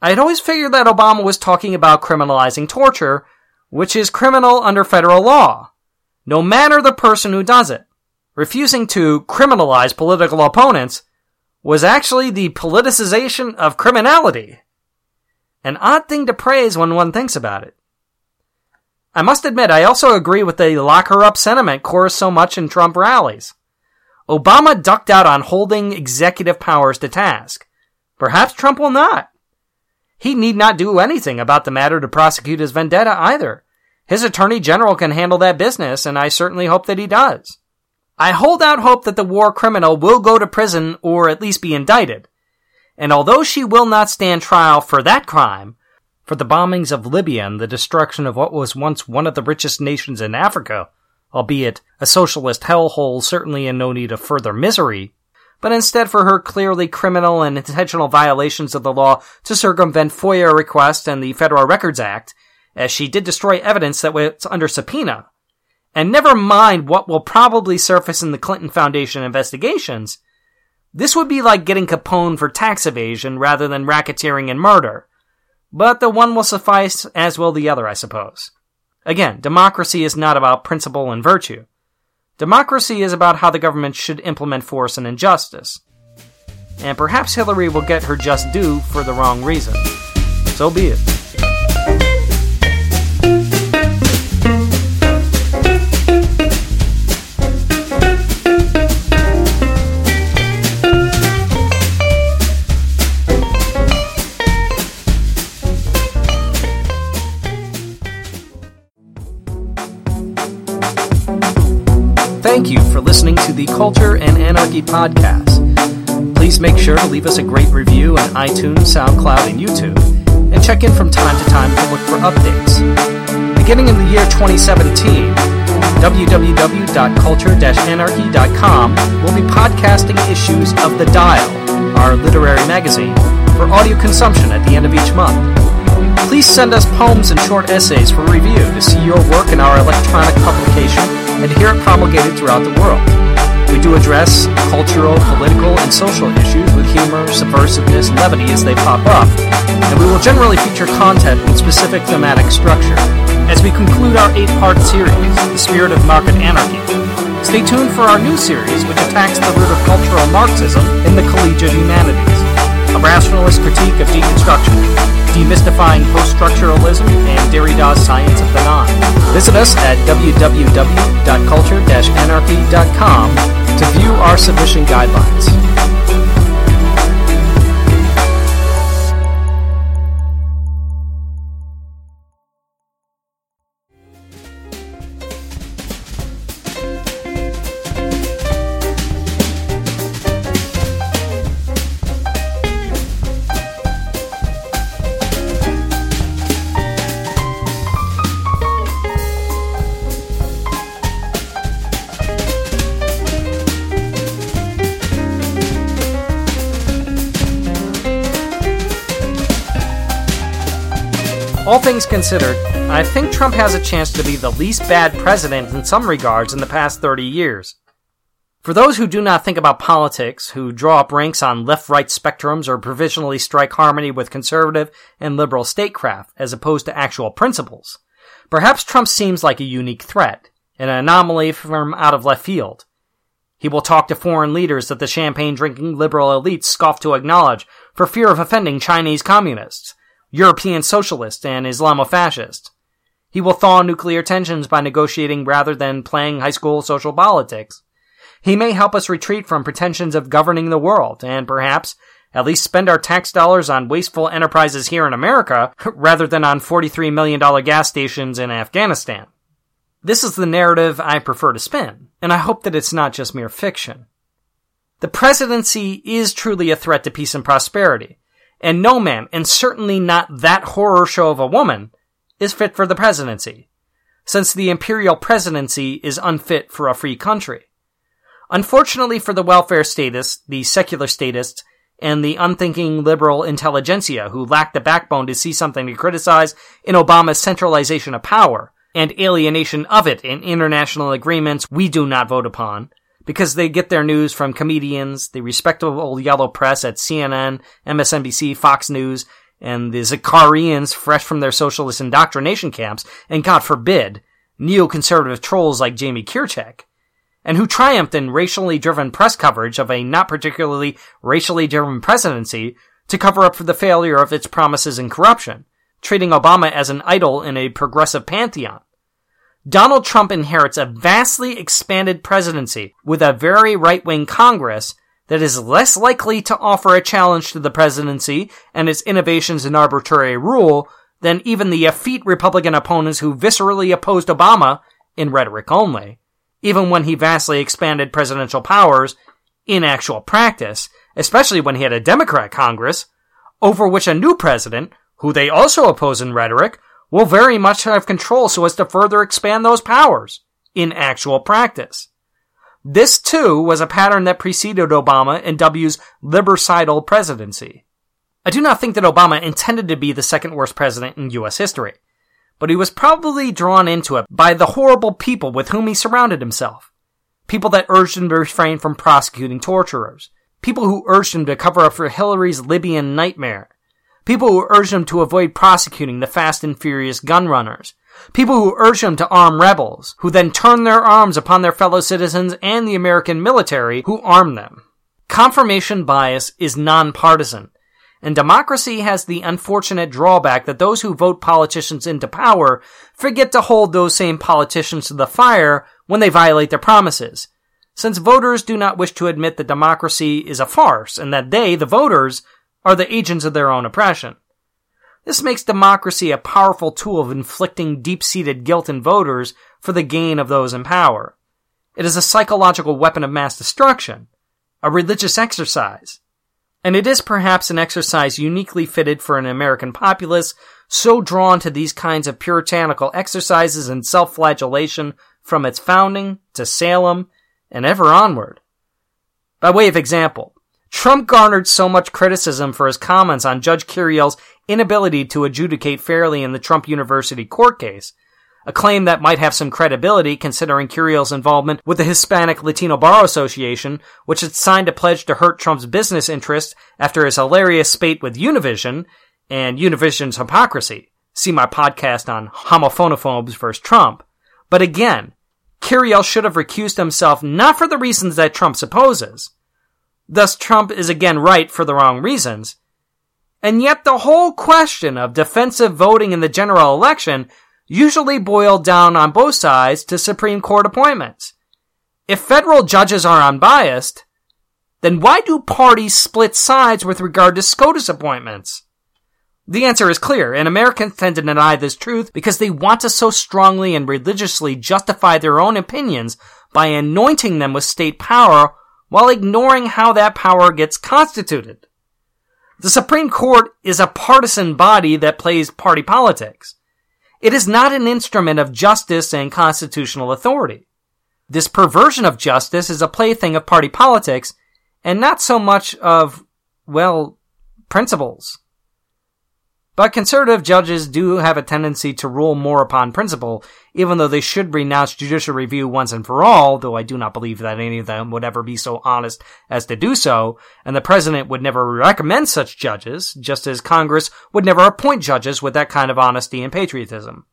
I had always figured that Obama was talking about criminalizing torture, which is criminal under federal law, no matter the person who does it. Refusing to criminalize political opponents was actually the politicization of criminality. An odd thing to praise when one thinks about it. I must admit, I also agree with the lock her up sentiment chorused so much in Trump rallies. Obama ducked out on holding executive powers to task. Perhaps Trump will not. He need not do anything about the matter to prosecute his vendetta either. His attorney general can handle that business, and I certainly hope that he does. I hold out hope that the war criminal will go to prison or at least be indicted. And although she will not stand trial for that crime, for the bombings of Libya and the destruction of what was once one of the richest nations in Africa, albeit a socialist hellhole certainly in no need of further misery, but instead for her clearly criminal and intentional violations of the law to circumvent FOIA requests and the Federal Records Act, as she did destroy evidence that was under subpoena, and never mind what will probably surface in the Clinton Foundation investigations, this would be like getting Capone for tax evasion rather than racketeering and murder. But the one will suffice, as will the other, I suppose. Again, democracy is not about principle and virtue. Democracy is about how the government should implement force and injustice. And perhaps Hillary will get her just due for the wrong reason. So be it. Thank you for listening to the Culture and Anarchy podcast. Please make sure to leave us a great review on iTunes, SoundCloud, and YouTube, and check in from time to time to look for updates. Beginning in the year 2017, www.culture-anarchy.com will be podcasting issues of The Dial, our literary magazine, for audio consumption at the end of each month. Please send us poems and short essays for review to see your work in our electronic publication and hear it promulgated throughout the world. We do address cultural, political, and social issues with humor, subversiveness, and levity as they pop up, and we will generally feature content with specific thematic structure. As we conclude our eight part series, The Spirit of Market Anarchy, stay tuned for our new series, which attacks the root of cultural Marxism in the collegiate humanities a rationalist critique of deconstruction, demystifying post-structuralism, and Derrida's science of the non. Visit us at www.culture-anarchy.com to view our submission guidelines. All things considered, I think Trump has a chance to be the least bad president in some regards in the past 30 years. For those who do not think about politics, who draw up ranks on left-right spectrums or provisionally strike harmony with conservative and liberal statecraft as opposed to actual principles, perhaps Trump seems like a unique threat, an anomaly from out of left field. He will talk to foreign leaders that the champagne-drinking liberal elites scoff to acknowledge for fear of offending Chinese communists. European socialist and Islamofascist. He will thaw nuclear tensions by negotiating rather than playing high school social politics. He may help us retreat from pretensions of governing the world, and perhaps at least spend our tax dollars on wasteful enterprises here in America rather than on $43 million gas stations in Afghanistan. This is the narrative I prefer to spin, and I hope that it's not just mere fiction. The presidency is truly a threat to peace and prosperity, and no man, and certainly not that horror show of a woman, is fit for the presidency, since the imperial presidency is unfit for a free country. Unfortunately for the welfare statists, the secular statists, and the unthinking liberal intelligentsia who lack the backbone to see something to criticize in Obama's centralization of power and alienation of it in international agreements we do not vote upon, because they get their news from comedians, the respectable old yellow press at CNN, MSNBC, Fox News, and the Zakarians fresh from their socialist indoctrination camps, and God forbid, neoconservative trolls like Jamie Kirchick, and who triumphed in racially driven press coverage of a not particularly racially driven presidency to cover up for the failure of its promises and corruption, treating Obama as an idol in a progressive pantheon. Donald Trump inherits a vastly expanded presidency with a very right-wing Congress that is less likely to offer a challenge to the presidency and its innovations in arbitrary rule than even the effete Republican opponents who viscerally opposed Obama in rhetoric only, even when he vastly expanded presidential powers in actual practice, especially when he had a Democrat Congress, over which a new president, who they also oppose in rhetoric, will very much have control so as to further expand those powers in actual practice. This too was a pattern that preceded Obama and W's libercidal presidency. I do not think that Obama intended to be the second worst president in US history, but he was probably drawn into it by the horrible people with whom he surrounded himself. People that urged him to refrain from prosecuting torturers. People who urged him to cover up for Hillary's Libyan nightmare. People who urged him to avoid prosecuting the fast and furious gun runners. People who urged him to arm rebels, who then turned their arms upon their fellow citizens and the American military who armed them. Confirmation bias is nonpartisan, and democracy has the unfortunate drawback that those who vote politicians into power forget to hold those same politicians to the fire when they violate their promises. Since voters do not wish to admit that democracy is a farce and that they, the voters, are the agents of their own oppression. This makes democracy a powerful tool of inflicting deep-seated guilt in voters for the gain of those in power. It is a psychological weapon of mass destruction, a religious exercise, and it is perhaps an exercise uniquely fitted for an American populace so drawn to these kinds of puritanical exercises and self-flagellation from its founding to Salem and ever onward. By way of example, Trump garnered so much criticism for his comments on Judge Curiel's inability to adjudicate fairly in the Trump University court case, a claim that might have some credibility considering Curiel's involvement with the Hispanic Latino Bar Association, which had signed a pledge to hurt Trump's business interests after his hilarious spate with Univision and Univision's hypocrisy. See my podcast on homophonophobes versus Trump. But again, Curiel should have recused himself not for the reasons that Trump supposes. Thus, Trump is again right for the wrong reasons. And yet the whole question of defensive voting in the general election usually boiled down on both sides to Supreme Court appointments. If federal judges are unbiased, then why do parties split sides with regard to SCOTUS appointments? The answer is clear, and Americans tend to deny this truth because they want to so strongly and religiously justify their own opinions by anointing them with state power while ignoring how that power gets constituted. The Supreme Court is a partisan body that plays party politics. It is not an instrument of justice and constitutional authority. This perversion of justice is a plaything of party politics and not so much of, well, principles. But conservative judges do have a tendency to rule more upon principle, even though they should renounce judicial review once and for all, though I do not believe that any of them would ever be so honest as to do so, and the president would never recommend such judges, just as Congress would never appoint judges with that kind of honesty and patriotism.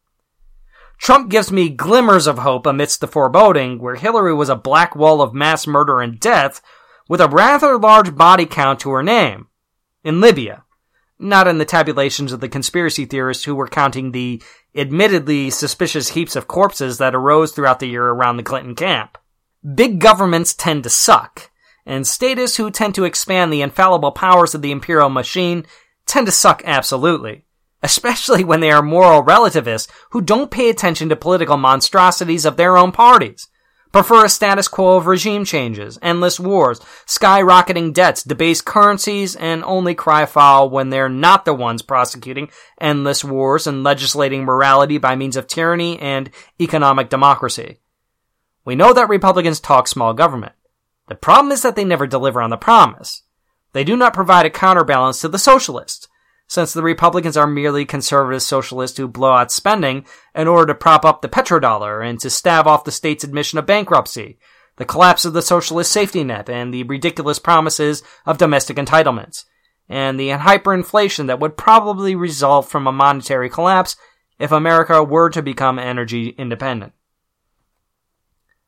Trump gives me glimmers of hope amidst the foreboding, where Hillary was a black wall of mass murder and death, with a rather large body count to her name. In Libya not in the tabulations of the conspiracy theorists who were counting the admittedly suspicious heaps of corpses that arose throughout the year around the Clinton camp. Big governments tend to suck, and statists who tend to expand the infallible powers of the imperial machine tend to suck absolutely. Especially when they are moral relativists who don't pay attention to political monstrosities of their own parties prefer a status quo of regime changes, endless wars, skyrocketing debts, debased currencies, and only cry foul when they're not the ones prosecuting endless wars and legislating morality by means of tyranny and economic democracy. We know that Republicans talk small government. The problem is that they never deliver on the promise. They do not provide a counterbalance to the socialists since the Republicans are merely conservative socialists who blow out spending in order to prop up the petrodollar and to stave off the state's admission of bankruptcy, the collapse of the socialist safety net, and the ridiculous promises of domestic entitlements. and the hyperinflation that would probably result from a monetary collapse if America were to become energy independent.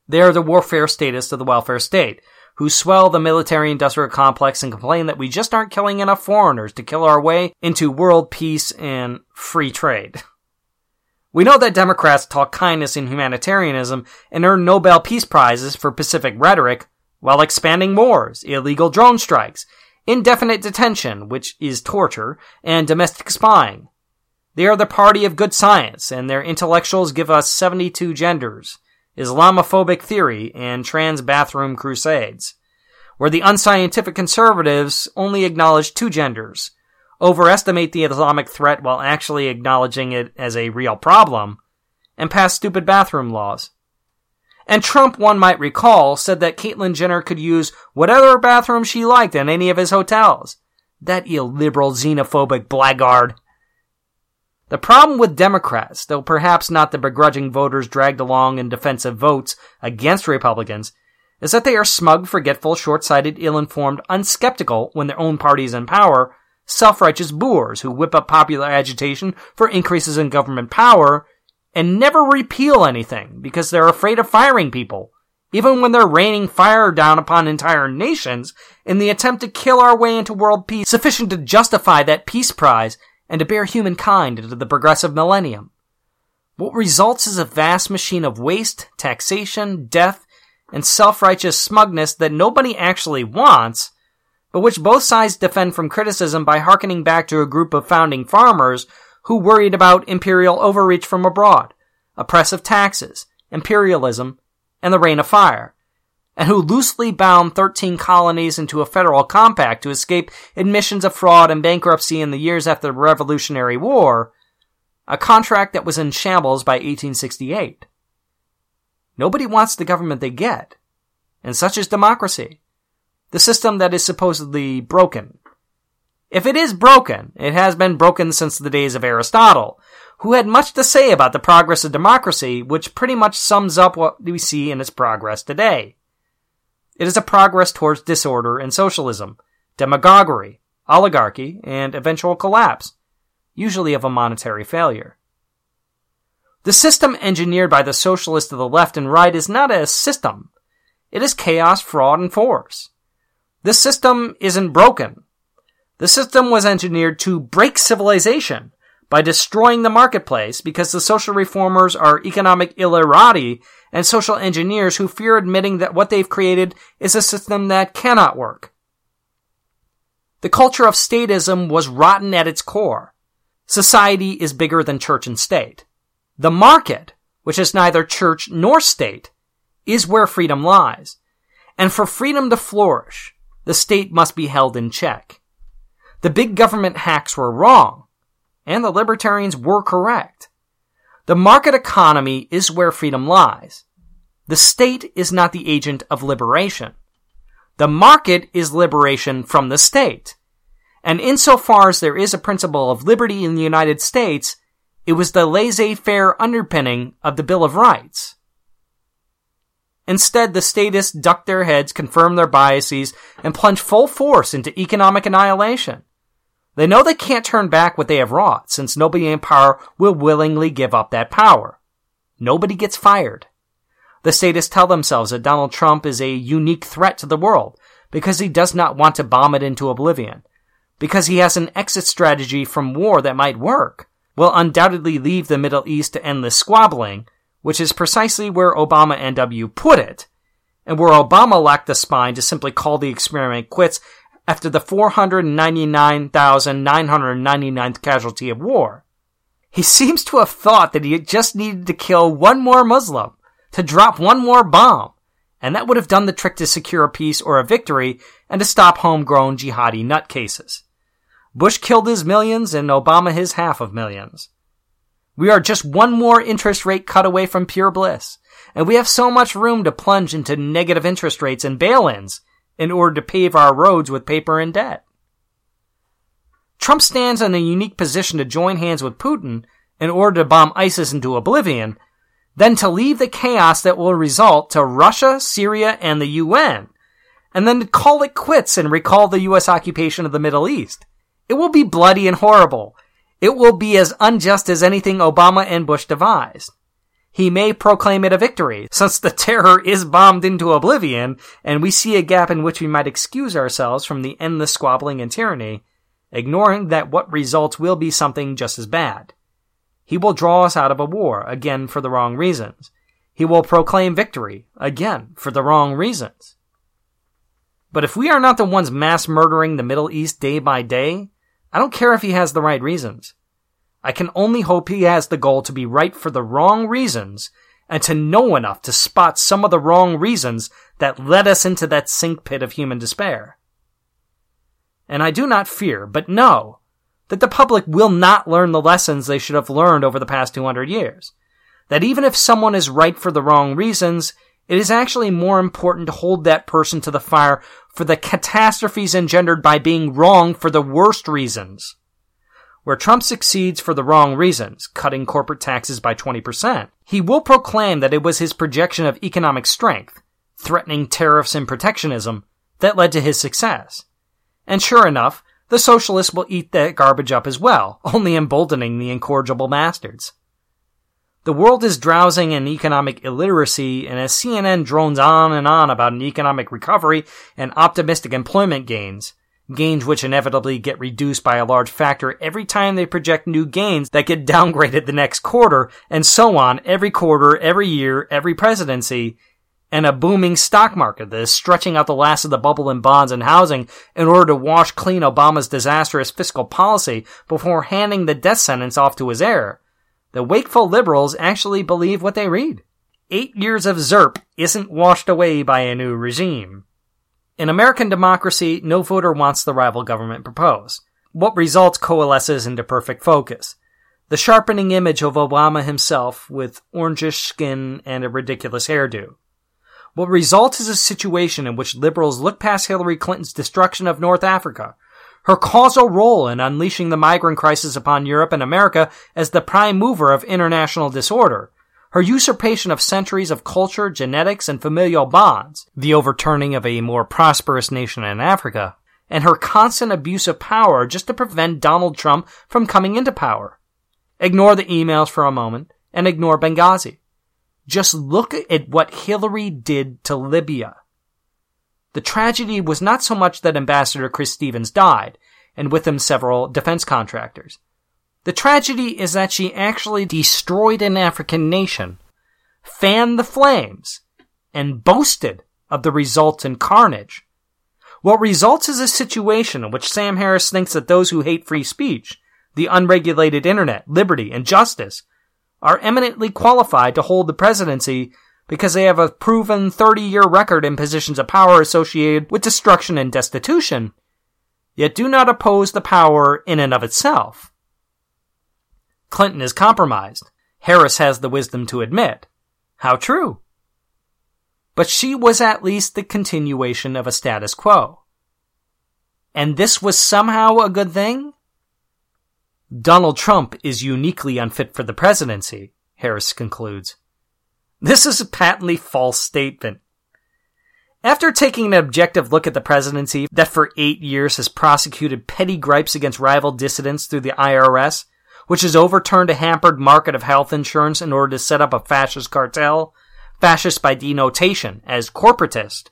They are the warfare statists of the welfare state, who swell the military industrial complex and complain that we just aren't killing enough foreigners to kill our way into world peace and free trade. We know that Democrats talk kindness and humanitarianism and earn Nobel Peace Prizes for Pacific rhetoric while expanding wars, illegal drone strikes, indefinite detention, which is torture, and domestic spying. They are the party of good science, and their intellectuals give us 72 genders, Islamophobic theory, and trans bathroom crusades. Where the unscientific conservatives only acknowledge two genders, overestimate the Islamic threat while actually acknowledging it as a real problem, and pass stupid bathroom laws. And Trump, one might recall, said that Caitlyn Jenner could use whatever bathroom she liked in any of his hotels. That illiberal, xenophobic blackguard. The problem with Democrats, though perhaps not the begrudging voters dragged along in defensive votes against Republicans, is that they are smug, forgetful, short-sighted, ill-informed, unskeptical when their own party is in power, self-righteous boors who whip up popular agitation for increases in government power and never repeal anything because they're afraid of firing people, even when they're raining fire down upon entire nations in the attempt to kill our way into world peace. Sufficient to justify that peace prize and to bear humankind into the progressive millennium. What results is a vast machine of waste, taxation, death, and self-righteous smugness that nobody actually wants, but which both sides defend from criticism by hearkening back to a group of founding farmers who worried about imperial overreach from abroad, oppressive taxes, imperialism, and the reign of fire, and who loosely bound 13 colonies into a federal compact to escape admissions of fraud and bankruptcy in the years after the Revolutionary War, a contract that was in shambles by 1868. Nobody wants the government they get, and such is democracy, the system that is supposedly broken, if it is broken, it has been broken since the days of Aristotle, who had much to say about the progress of democracy, which pretty much sums up what we see in its progress today. It is a progress towards disorder and socialism, demagoguery, oligarchy, and eventual collapse, usually of a monetary failure. The system engineered by the socialists of the left and right is not a system. It is chaos, fraud, and force. This system isn't broken. The system was engineered to break civilization by destroying the marketplace because the social reformers are economic illiterati and social engineers who fear admitting that what they've created is a system that cannot work. The culture of statism was rotten at its core. Society is bigger than church and state. The market, which is neither church nor state, is where freedom lies. And for freedom to flourish, the state must be held in check. The big government hacks were wrong, and the libertarians were correct. The market economy is where freedom lies. The state is not the agent of liberation. The market is liberation from the state. And insofar as there is a principle of liberty in the United States, it was the laissez-faire underpinning of the Bill of Rights. Instead, the statists duck their heads, confirm their biases, and plunge full force into economic annihilation. They know they can't turn back what they have wrought, since nobody in power will willingly give up that power. Nobody gets fired. The statists tell themselves that Donald Trump is a unique threat to the world because he does not want to bomb it into oblivion. Because he has an exit strategy from war that might work, will undoubtedly leave the Middle East to endless squabbling, which is precisely where Obama NW put it, and where Obama lacked the spine to simply call the experiment quits after the 499,999th casualty of war. He seems to have thought that he just needed to kill one more Muslim, to drop one more bomb, and that would have done the trick to secure a peace or a victory and to stop homegrown jihadi nutcases. Bush killed his millions and Obama his half of millions. We are just one more interest rate cut away from pure bliss, and we have so much room to plunge into negative interest rates and bail-ins in order to pave our roads with paper and debt. Trump stands in a unique position to join hands with Putin in order to bomb ISIS into oblivion, then to leave the chaos that will result to Russia, Syria, and the UN, and then to call it quits and recall the US occupation of the Middle East. It will be bloody and horrible. It will be as unjust as anything Obama and Bush devised. He may proclaim it a victory, since the terror is bombed into oblivion, and we see a gap in which we might excuse ourselves from the endless squabbling and tyranny, ignoring that what results will be something just as bad. He will draw us out of a war, again for the wrong reasons. He will proclaim victory, again for the wrong reasons. But if we are not the ones mass murdering the Middle East day by day, I don't care if he has the right reasons. I can only hope he has the goal to be right for the wrong reasons and to know enough to spot some of the wrong reasons that led us into that sink pit of human despair. And I do not fear, but know, that the public will not learn the lessons they should have learned over the past 200 years. That even if someone is right for the wrong reasons, it is actually more important to hold that person to the fire for the catastrophes engendered by being wrong for the worst reasons. Where Trump succeeds for the wrong reasons, cutting corporate taxes by 20%, he will proclaim that it was his projection of economic strength, threatening tariffs and protectionism, that led to his success. And sure enough, the socialists will eat that garbage up as well, only emboldening the incorrigible bastards. The world is drowsing in economic illiteracy, and as CNN drones on and on about an economic recovery and optimistic employment gains, gains which inevitably get reduced by a large factor every time they project new gains that get downgraded the next quarter, and so on every quarter, every year, every presidency, and a booming stock market that is stretching out the last of the bubble in bonds and housing in order to wash clean Obama's disastrous fiscal policy before handing the death sentence off to his heir the wakeful liberals actually believe what they read. Eight years of ZIRP isn't washed away by a new regime. In American democracy, no voter wants the rival government proposed. What results coalesces into perfect focus. The sharpening image of Obama himself with orangish skin and a ridiculous hairdo. What results is a situation in which liberals look past Hillary Clinton's destruction of North Africa, her causal role in unleashing the migrant crisis upon Europe and America as the prime mover of international disorder, her usurpation of centuries of culture, genetics, and familial bonds, the overturning of a more prosperous nation in Africa, and her constant abuse of power just to prevent Donald Trump from coming into power. Ignore the emails for a moment and ignore Benghazi. Just look at what Hillary did to Libya. The tragedy was not so much that Ambassador Chris Stevens died, and with him several defense contractors. The tragedy is that she actually destroyed an African nation, fanned the flames, and boasted of the resultant carnage. What results is a situation in which Sam Harris thinks that those who hate free speech, the unregulated internet, liberty, and justice are eminently qualified to hold the presidency because they have a proven 30 year record in positions of power associated with destruction and destitution, yet do not oppose the power in and of itself. Clinton is compromised. Harris has the wisdom to admit. How true. But she was at least the continuation of a status quo. And this was somehow a good thing? Donald Trump is uniquely unfit for the presidency, Harris concludes. This is a patently false statement. After taking an objective look at the presidency that for eight years has prosecuted petty gripes against rival dissidents through the IRS, which has overturned a hampered market of health insurance in order to set up a fascist cartel, fascist by denotation, as corporatist,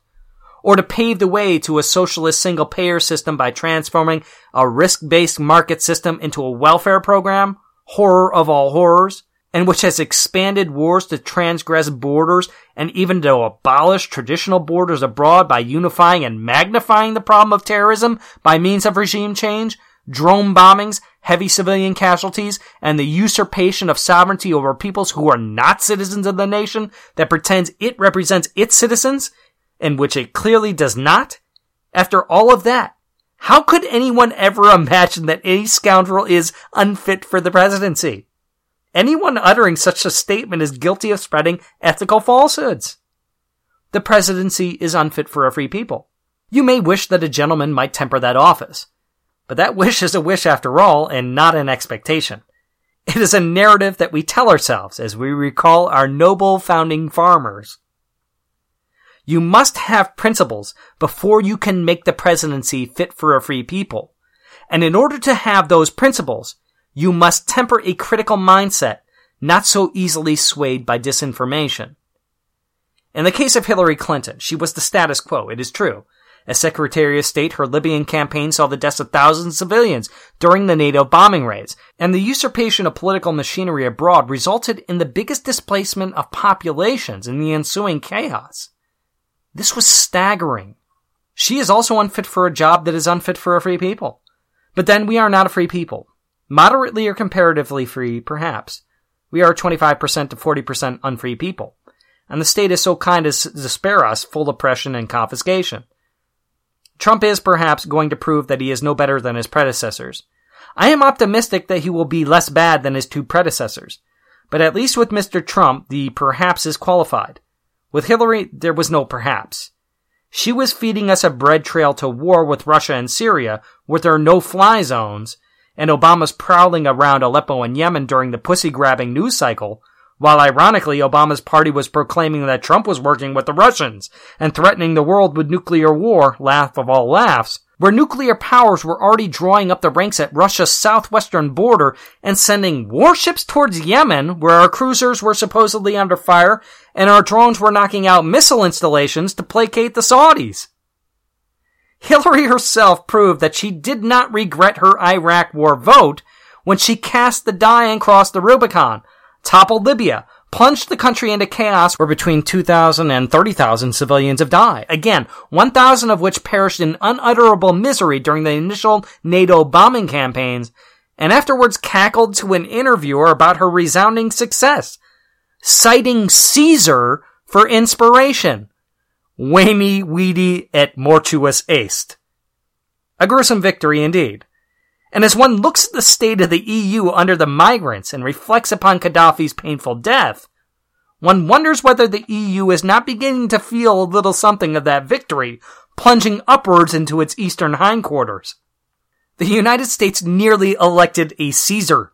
or to pave the way to a socialist single payer system by transforming a risk based market system into a welfare program, horror of all horrors, and which has expanded wars to transgress borders and even to abolish traditional borders abroad by unifying and magnifying the problem of terrorism by means of regime change, drone bombings, heavy civilian casualties, and the usurpation of sovereignty over peoples who are not citizens of the nation that pretends it represents its citizens, and which it clearly does not? After all of that, how could anyone ever imagine that any scoundrel is unfit for the presidency? Anyone uttering such a statement is guilty of spreading ethical falsehoods. The presidency is unfit for a free people. You may wish that a gentleman might temper that office, but that wish is a wish after all and not an expectation. It is a narrative that we tell ourselves as we recall our noble founding farmers. You must have principles before you can make the presidency fit for a free people. And in order to have those principles, you must temper a critical mindset, not so easily swayed by disinformation. In the case of Hillary Clinton, she was the status quo, it is true. As Secretary of State, her Libyan campaign saw the deaths of thousands of civilians during the NATO bombing raids, and the usurpation of political machinery abroad resulted in the biggest displacement of populations in the ensuing chaos. This was staggering. She is also unfit for a job that is unfit for a free people. But then we are not a free people. Moderately or comparatively free, perhaps. We are 25% to 40% unfree people. And the state is so kind as to spare us full oppression and confiscation. Trump is perhaps going to prove that he is no better than his predecessors. I am optimistic that he will be less bad than his two predecessors. But at least with Mr. Trump, the perhaps is qualified. With Hillary, there was no perhaps. She was feeding us a bread trail to war with Russia and Syria with their no-fly zones, and Obama's prowling around Aleppo and Yemen during the pussy-grabbing news cycle while ironically, Obama's party was proclaiming that Trump was working with the Russians and threatening the world with nuclear war, laugh of all laughs, where nuclear powers were already drawing up the ranks at Russia's southwestern border and sending warships towards Yemen, where our cruisers were supposedly under fire and our drones were knocking out missile installations to placate the Saudis. Hillary herself proved that she did not regret her Iraq war vote when she cast the die and crossed the Rubicon, toppled Libya, plunged the country into chaos where between 2,000 and 30,000 civilians have died. Again, 1,000 of which perished in unutterable misery during the initial NATO bombing campaigns, and afterwards cackled to an interviewer about her resounding success, citing Caesar for inspiration. Veni vidi et mortuus est. A gruesome victory indeed. And as one looks at the state of the EU under the migrants and reflects upon Gaddafi's painful death, one wonders whether the EU is not beginning to feel a little something of that victory, plunging upwards into its eastern hindquarters. The United States nearly elected a Caesar.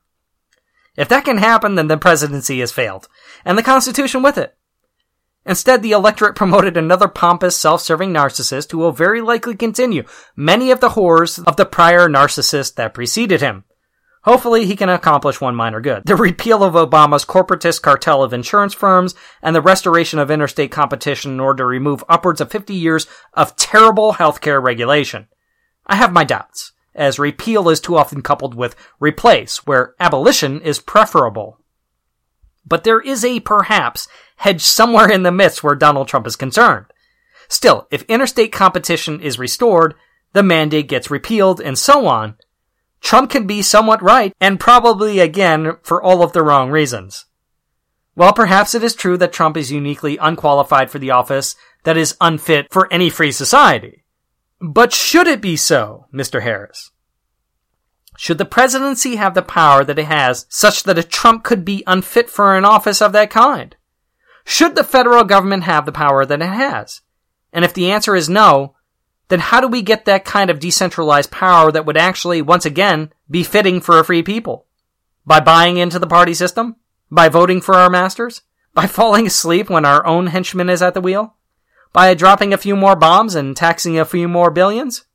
If that can happen, then the presidency has failed, and the Constitution with it. Instead, the electorate promoted another pompous, self-serving narcissist who will very likely continue many of the horrors of the prior narcissist that preceded him. Hopefully, he can accomplish one minor good. The repeal of Obama's corporatist cartel of insurance firms and the restoration of interstate competition in order to remove upwards of 50 years of terrible healthcare regulation. I have my doubts, as repeal is too often coupled with replace, where abolition is preferable. But there is a perhaps hedged somewhere in the midst where Donald Trump is concerned. Still, if interstate competition is restored, the mandate gets repealed, and so on, Trump can be somewhat right, and probably again for all of the wrong reasons. Well, perhaps it is true that Trump is uniquely unqualified for the office that is unfit for any free society. But should it be so, Mr. Harris? Should the presidency have the power that it has such that a Trump could be unfit for an office of that kind? Should the federal government have the power that it has? And if the answer is no, then how do we get that kind of decentralized power that would actually, once again, be fitting for a free people? By buying into the party system? By voting for our masters? By falling asleep when our own henchman is at the wheel? By dropping a few more bombs and taxing a few more billions?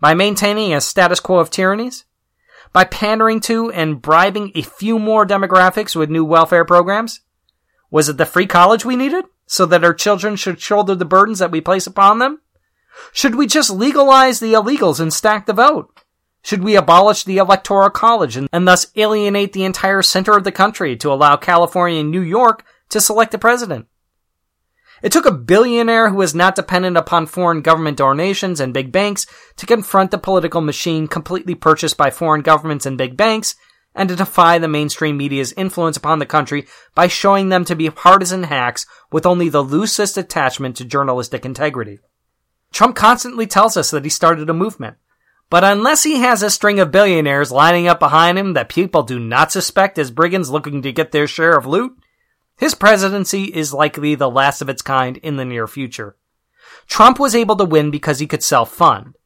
By maintaining a status quo of tyrannies? By pandering to and bribing a few more demographics with new welfare programs? Was it the free college we needed? So that our children should shoulder the burdens that we place upon them? Should we just legalize the illegals and stack the vote? Should we abolish the electoral college and, and thus alienate the entire center of the country to allow California and New York to select the president? It took a billionaire who was not dependent upon foreign government donations and big banks to confront the political machine completely purchased by foreign governments and big banks and to defy the mainstream media's influence upon the country by showing them to be partisan hacks with only the loosest attachment to journalistic integrity. Trump constantly tells us that he started a movement. But unless he has a string of billionaires lining up behind him that people do not suspect as brigands looking to get their share of loot, his presidency is likely the last of its kind in the near future. Trump was able to win because he could self-fund.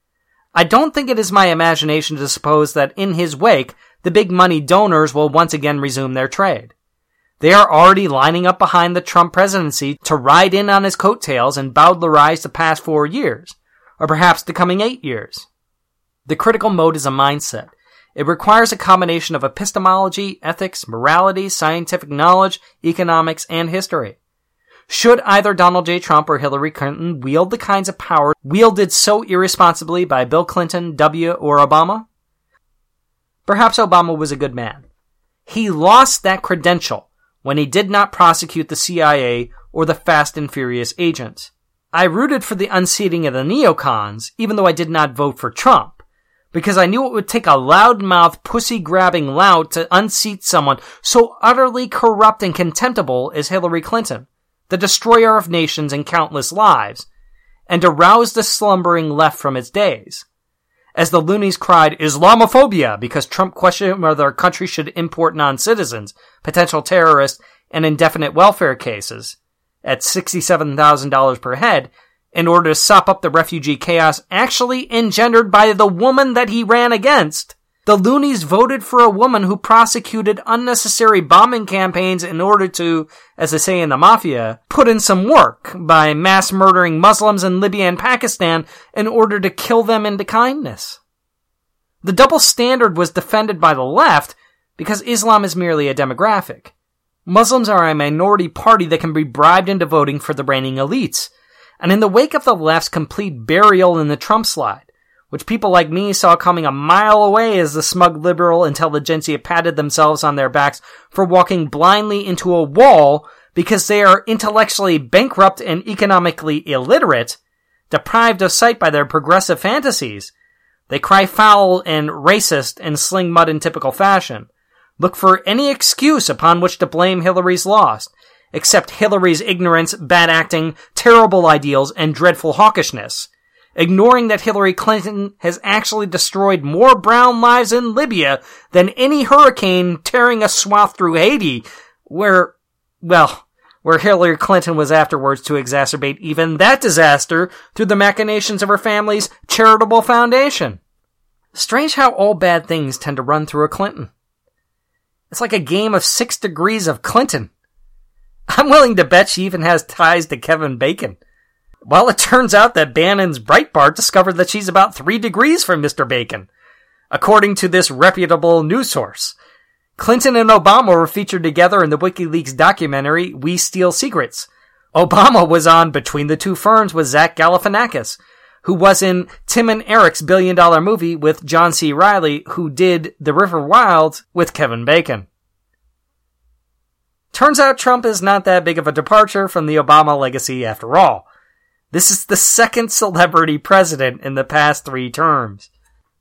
I don't think it is my imagination to suppose that in his wake, the big money donors will once again resume their trade. They are already lining up behind the Trump presidency to ride in on his coattails and bowdlerize the past four years, or perhaps the coming eight years. The critical mode is a mindset. It requires a combination of epistemology, ethics, morality, scientific knowledge, economics, and history. Should either Donald J. Trump or Hillary Clinton wield the kinds of power wielded so irresponsibly by Bill Clinton, W., or Obama? Perhaps Obama was a good man. He lost that credential when he did not prosecute the CIA or the Fast and Furious agents. I rooted for the unseating of the neocons, even though I did not vote for Trump, because I knew it would take a loudmouth, pussy-grabbing lout to unseat someone so utterly corrupt and contemptible as Hillary Clinton, the destroyer of nations and countless lives, and to rouse the slumbering left from its days as the loonies cried Islamophobia because Trump questioned whether a country should import non-citizens, potential terrorists, and indefinite welfare cases at $67,000 per head in order to sop up the refugee chaos actually engendered by the woman that he ran against. The loonies voted for a woman who prosecuted unnecessary bombing campaigns in order to, as they say in the mafia, put in some work by mass murdering Muslims in Libya and Pakistan in order to kill them into kindness. The double standard was defended by the left because Islam is merely a demographic. Muslims are a minority party that can be bribed into voting for the reigning elites. And in the wake of the left's complete burial in the Trump slide, which people like me saw coming a mile away as the smug liberal intelligentsia patted themselves on their backs for walking blindly into a wall because they are intellectually bankrupt and economically illiterate, deprived of sight by their progressive fantasies. They cry foul and racist and sling mud in typical fashion. Look for any excuse upon which to blame Hillary's loss, except Hillary's ignorance, bad acting, terrible ideals, and dreadful hawkishness ignoring that Hillary Clinton has actually destroyed more brown lives in Libya than any hurricane tearing a swath through Haiti, where, well, where Hillary Clinton was afterwards to exacerbate even that disaster through the machinations of her family's charitable foundation. Strange how all bad things tend to run through a Clinton. It's like a game of six degrees of Clinton. I'm willing to bet she even has ties to Kevin Bacon. Well, it turns out that Bannon's Breitbart discovered that she's about three degrees from Mr. Bacon, according to this reputable news source. Clinton and Obama were featured together in the WikiLeaks documentary We Steal Secrets. Obama was on Between the Two Ferns with Zach Galifianakis, who was in Tim and Eric's billion dollar movie with John C. Reilly, who did The River Wild with Kevin Bacon. Turns out Trump is not that big of a departure from the Obama legacy after all. This is the second celebrity president in the past three terms.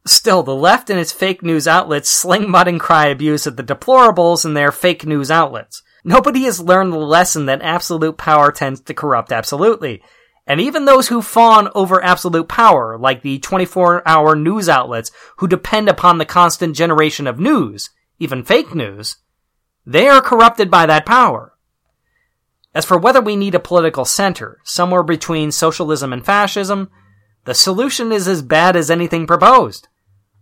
Still, the left and its fake news outlets sling mud and cry abuse at the deplorables in their fake news outlets. Nobody has learned the lesson that absolute power tends to corrupt absolutely. And even those who fawn over absolute power, like the 24 hour news outlets who depend upon the constant generation of news, even fake news, they are corrupted by that power. As for whether we need a political center, somewhere between socialism and fascism, the solution is as bad as anything proposed.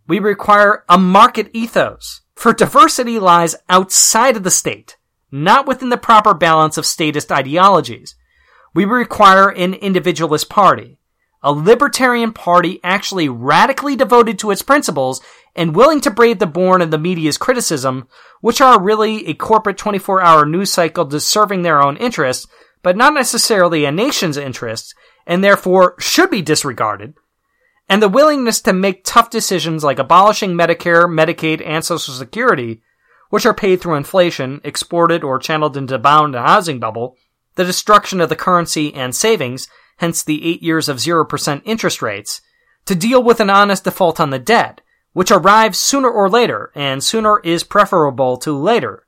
We require a market ethos, for diversity lies outside of the state, not within the proper balance of statist ideologies. We require an individualist party, a libertarian party actually radically devoted to its principles and willing to brave the born and the media's criticism, which are really a corporate 24 hour news cycle serving their own interests, but not necessarily a nation's interests, and therefore should be disregarded, and the willingness to make tough decisions like abolishing Medicare, Medicaid, and Social Security, which are paid through inflation, exported or channeled into bound housing bubble, the destruction of the currency and savings, hence the eight years of 0% interest rates, to deal with an honest default on the debt, which arrives sooner or later, and sooner is preferable to later.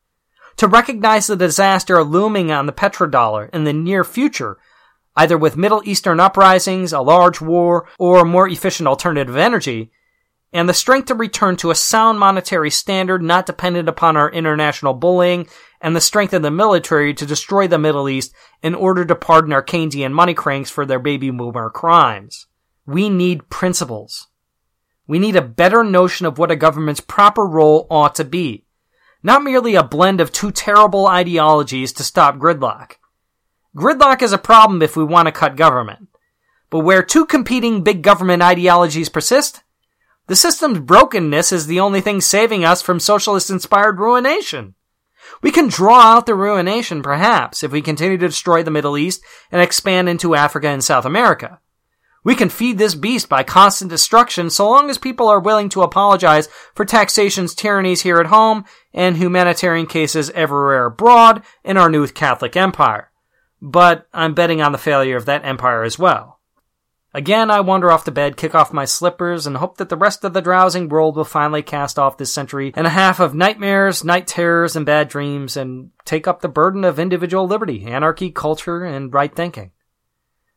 To recognize the disaster looming on the petrodollar in the near future, either with Middle Eastern uprisings, a large war, or more efficient alternative energy, and the strength to return to a sound monetary standard not dependent upon our international bullying, and the strength of the military to destroy the Middle East in order to pardon our Keynesian money cranks for their baby boomer crimes. We need principles. We need a better notion of what a government's proper role ought to be. not merely a blend of two terrible ideologies to stop gridlock. Gridlock is a problem if we want to cut government. But where two competing big government ideologies persist, the system's brokenness is the only thing saving us from socialist inspired ruination. We can draw out the ruination, perhaps, if we continue to destroy the Middle East and expand into Africa and South America. We can feed this beast by constant destruction so long as people are willing to apologize for taxation's tyrannies here at home and humanitarian cases everywhere abroad in our new Catholic empire. But I'm betting on the failure of that empire as well. Again, I wander off to bed, kick off my slippers, and hope that the rest of the drowsing world will finally cast off this century and a half of nightmares, night terrors, and bad dreams, and take up the burden of individual liberty, anarchy, culture, and right thinking.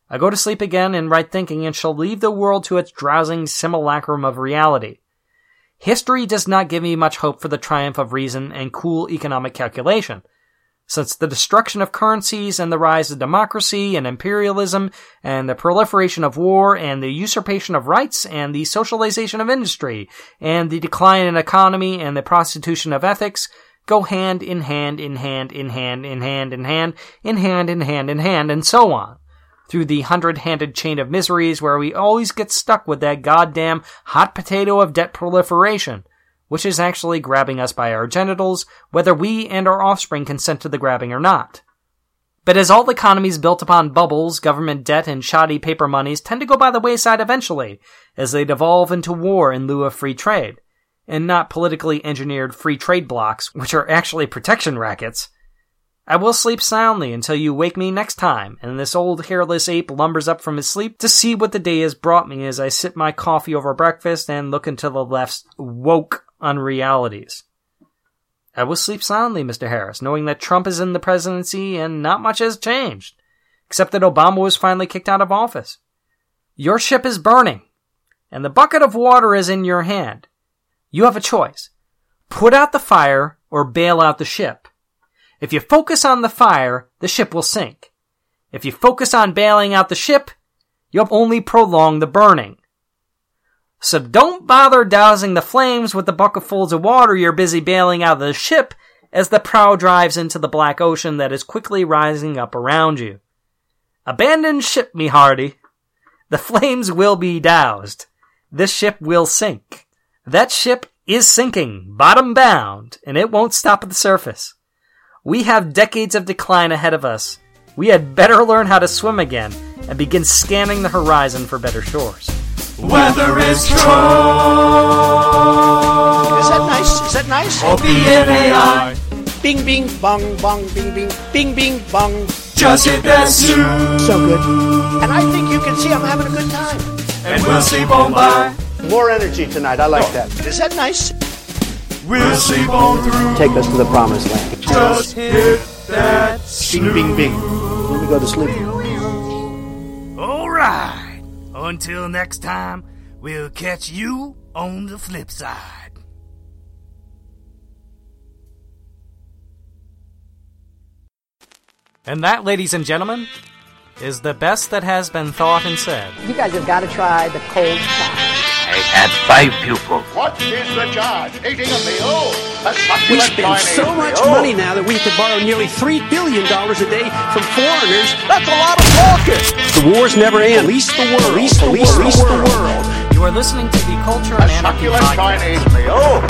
I go to sleep again in right thinking and shall leave the world to its drowsing simulacrum of reality. History does not give me much hope for the triumph of reason and cool economic calculation. Since the destruction of currencies and the rise of democracy and imperialism and the proliferation of war and the usurpation of rights and the socialization of industry and the decline in economy and the prostitution of ethics go hand in hand in hand in hand in hand in hand in hand in hand in hand and so on through the hundred handed chain of miseries where we always get stuck with that goddamn hot potato of debt proliferation, which is actually grabbing us by our genitals, whether we and our offspring consent to the grabbing or not. But as all economies built upon bubbles, government debt, and shoddy paper monies tend to go by the wayside eventually, as they devolve into war in lieu of free trade, and not politically engineered free trade blocks, which are actually protection rackets, I will sleep soundly until you wake me next time, and this old hairless ape lumbers up from his sleep to see what the day has brought me as I sip my coffee over breakfast and look into the left's woke unrealities. I will sleep soundly, Mr. Harris, knowing that Trump is in the presidency and not much has changed, except that Obama was finally kicked out of office. Your ship is burning, and the bucket of water is in your hand. You have a choice. Put out the fire or bail out the ship. If you focus on the fire, the ship will sink. If you focus on bailing out the ship, you'll only prolong the burning. So don't bother dousing the flames with the bucketfuls of water you're busy bailing out of the ship as the prow drives into the black ocean that is quickly rising up around you. Abandon ship, me hearty. The flames will be doused. This ship will sink. That ship is sinking, bottom bound, and it won't stop at the surface. We have decades of decline ahead of us. We had better learn how to swim again and begin scanning the horizon for better shores. Weather is true. Is that nice? Is that nice? Or BNAI. Bing, bing, bong, bong, bing, bing, bing, bing, bong. Just hit that snooze. So good. And I think you can see I'm having a good time. And we'll sleep on by. More energy tonight. I like oh. that. Is that nice? We'll sleep on through. Take us to the promised land. Just hit that snooze. Bing, bing, bing. Let me go to sleep. All right. Until next time, we'll catch you on the flip side. And that, ladies and gentlemen, is the best that has been thought and said. You guys have got to try the cold pie. I had five pupils. What is the charge? Eating a meal? A We spend so much meal? money now that we have to borrow nearly $3 billion a day from foreigners. That's a lot of talking. The wars never end. Police the world. Police the, Police the world. Police the world. world. You are listening to the Culture A and Anarchy succulent. Chinese meal?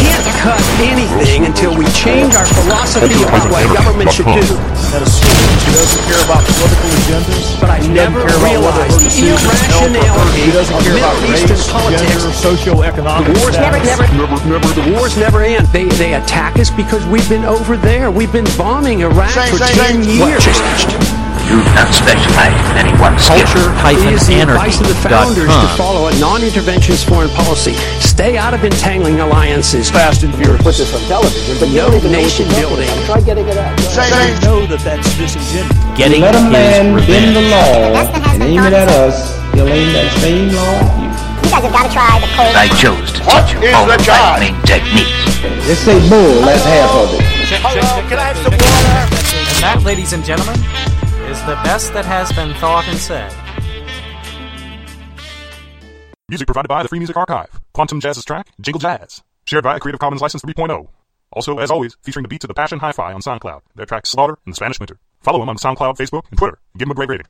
can't cut anything until we change our philosophy about what government should do. That assumes he doesn't care about political agendas. But I He never doesn't care about whether realized her the decisions help or hurt. irrationality He doesn't of care about Middle Eastern politics. gender, socioeconomic The wars never, status. never, never, the wars never end. They they attack us because we've been over there. We've been bombing Iraq Same, for same, ten same. years. Do not specialize in any one skill. It is the advice of the founders to follow a non-interventionist foreign policy. Stay out of entangling alliances. Fast and furious. Put this on television, but no nation building. Try getting it out. Same, They know that that's disingenuous. Getting Let a man his bend the law Best that has and aim it at us, he'll aim that same law at you. You guys have got to try the cold I chose to What teach is you all the of my main techniques. Let's say bull, that's half of it. Hello, can I have some water? And that, ladies and gentlemen, is the best that has been thought and said. Music provided by the Free Music Archive. Quantum Jazz's track, Jingle Jazz. Shared via a Creative Commons License 3.0. Also, as always, featuring the beats of the Passion Hi-Fi on SoundCloud. Their track Slaughter and the Spanish Winter. Follow them on SoundCloud, Facebook, and Twitter. Give them a great rating.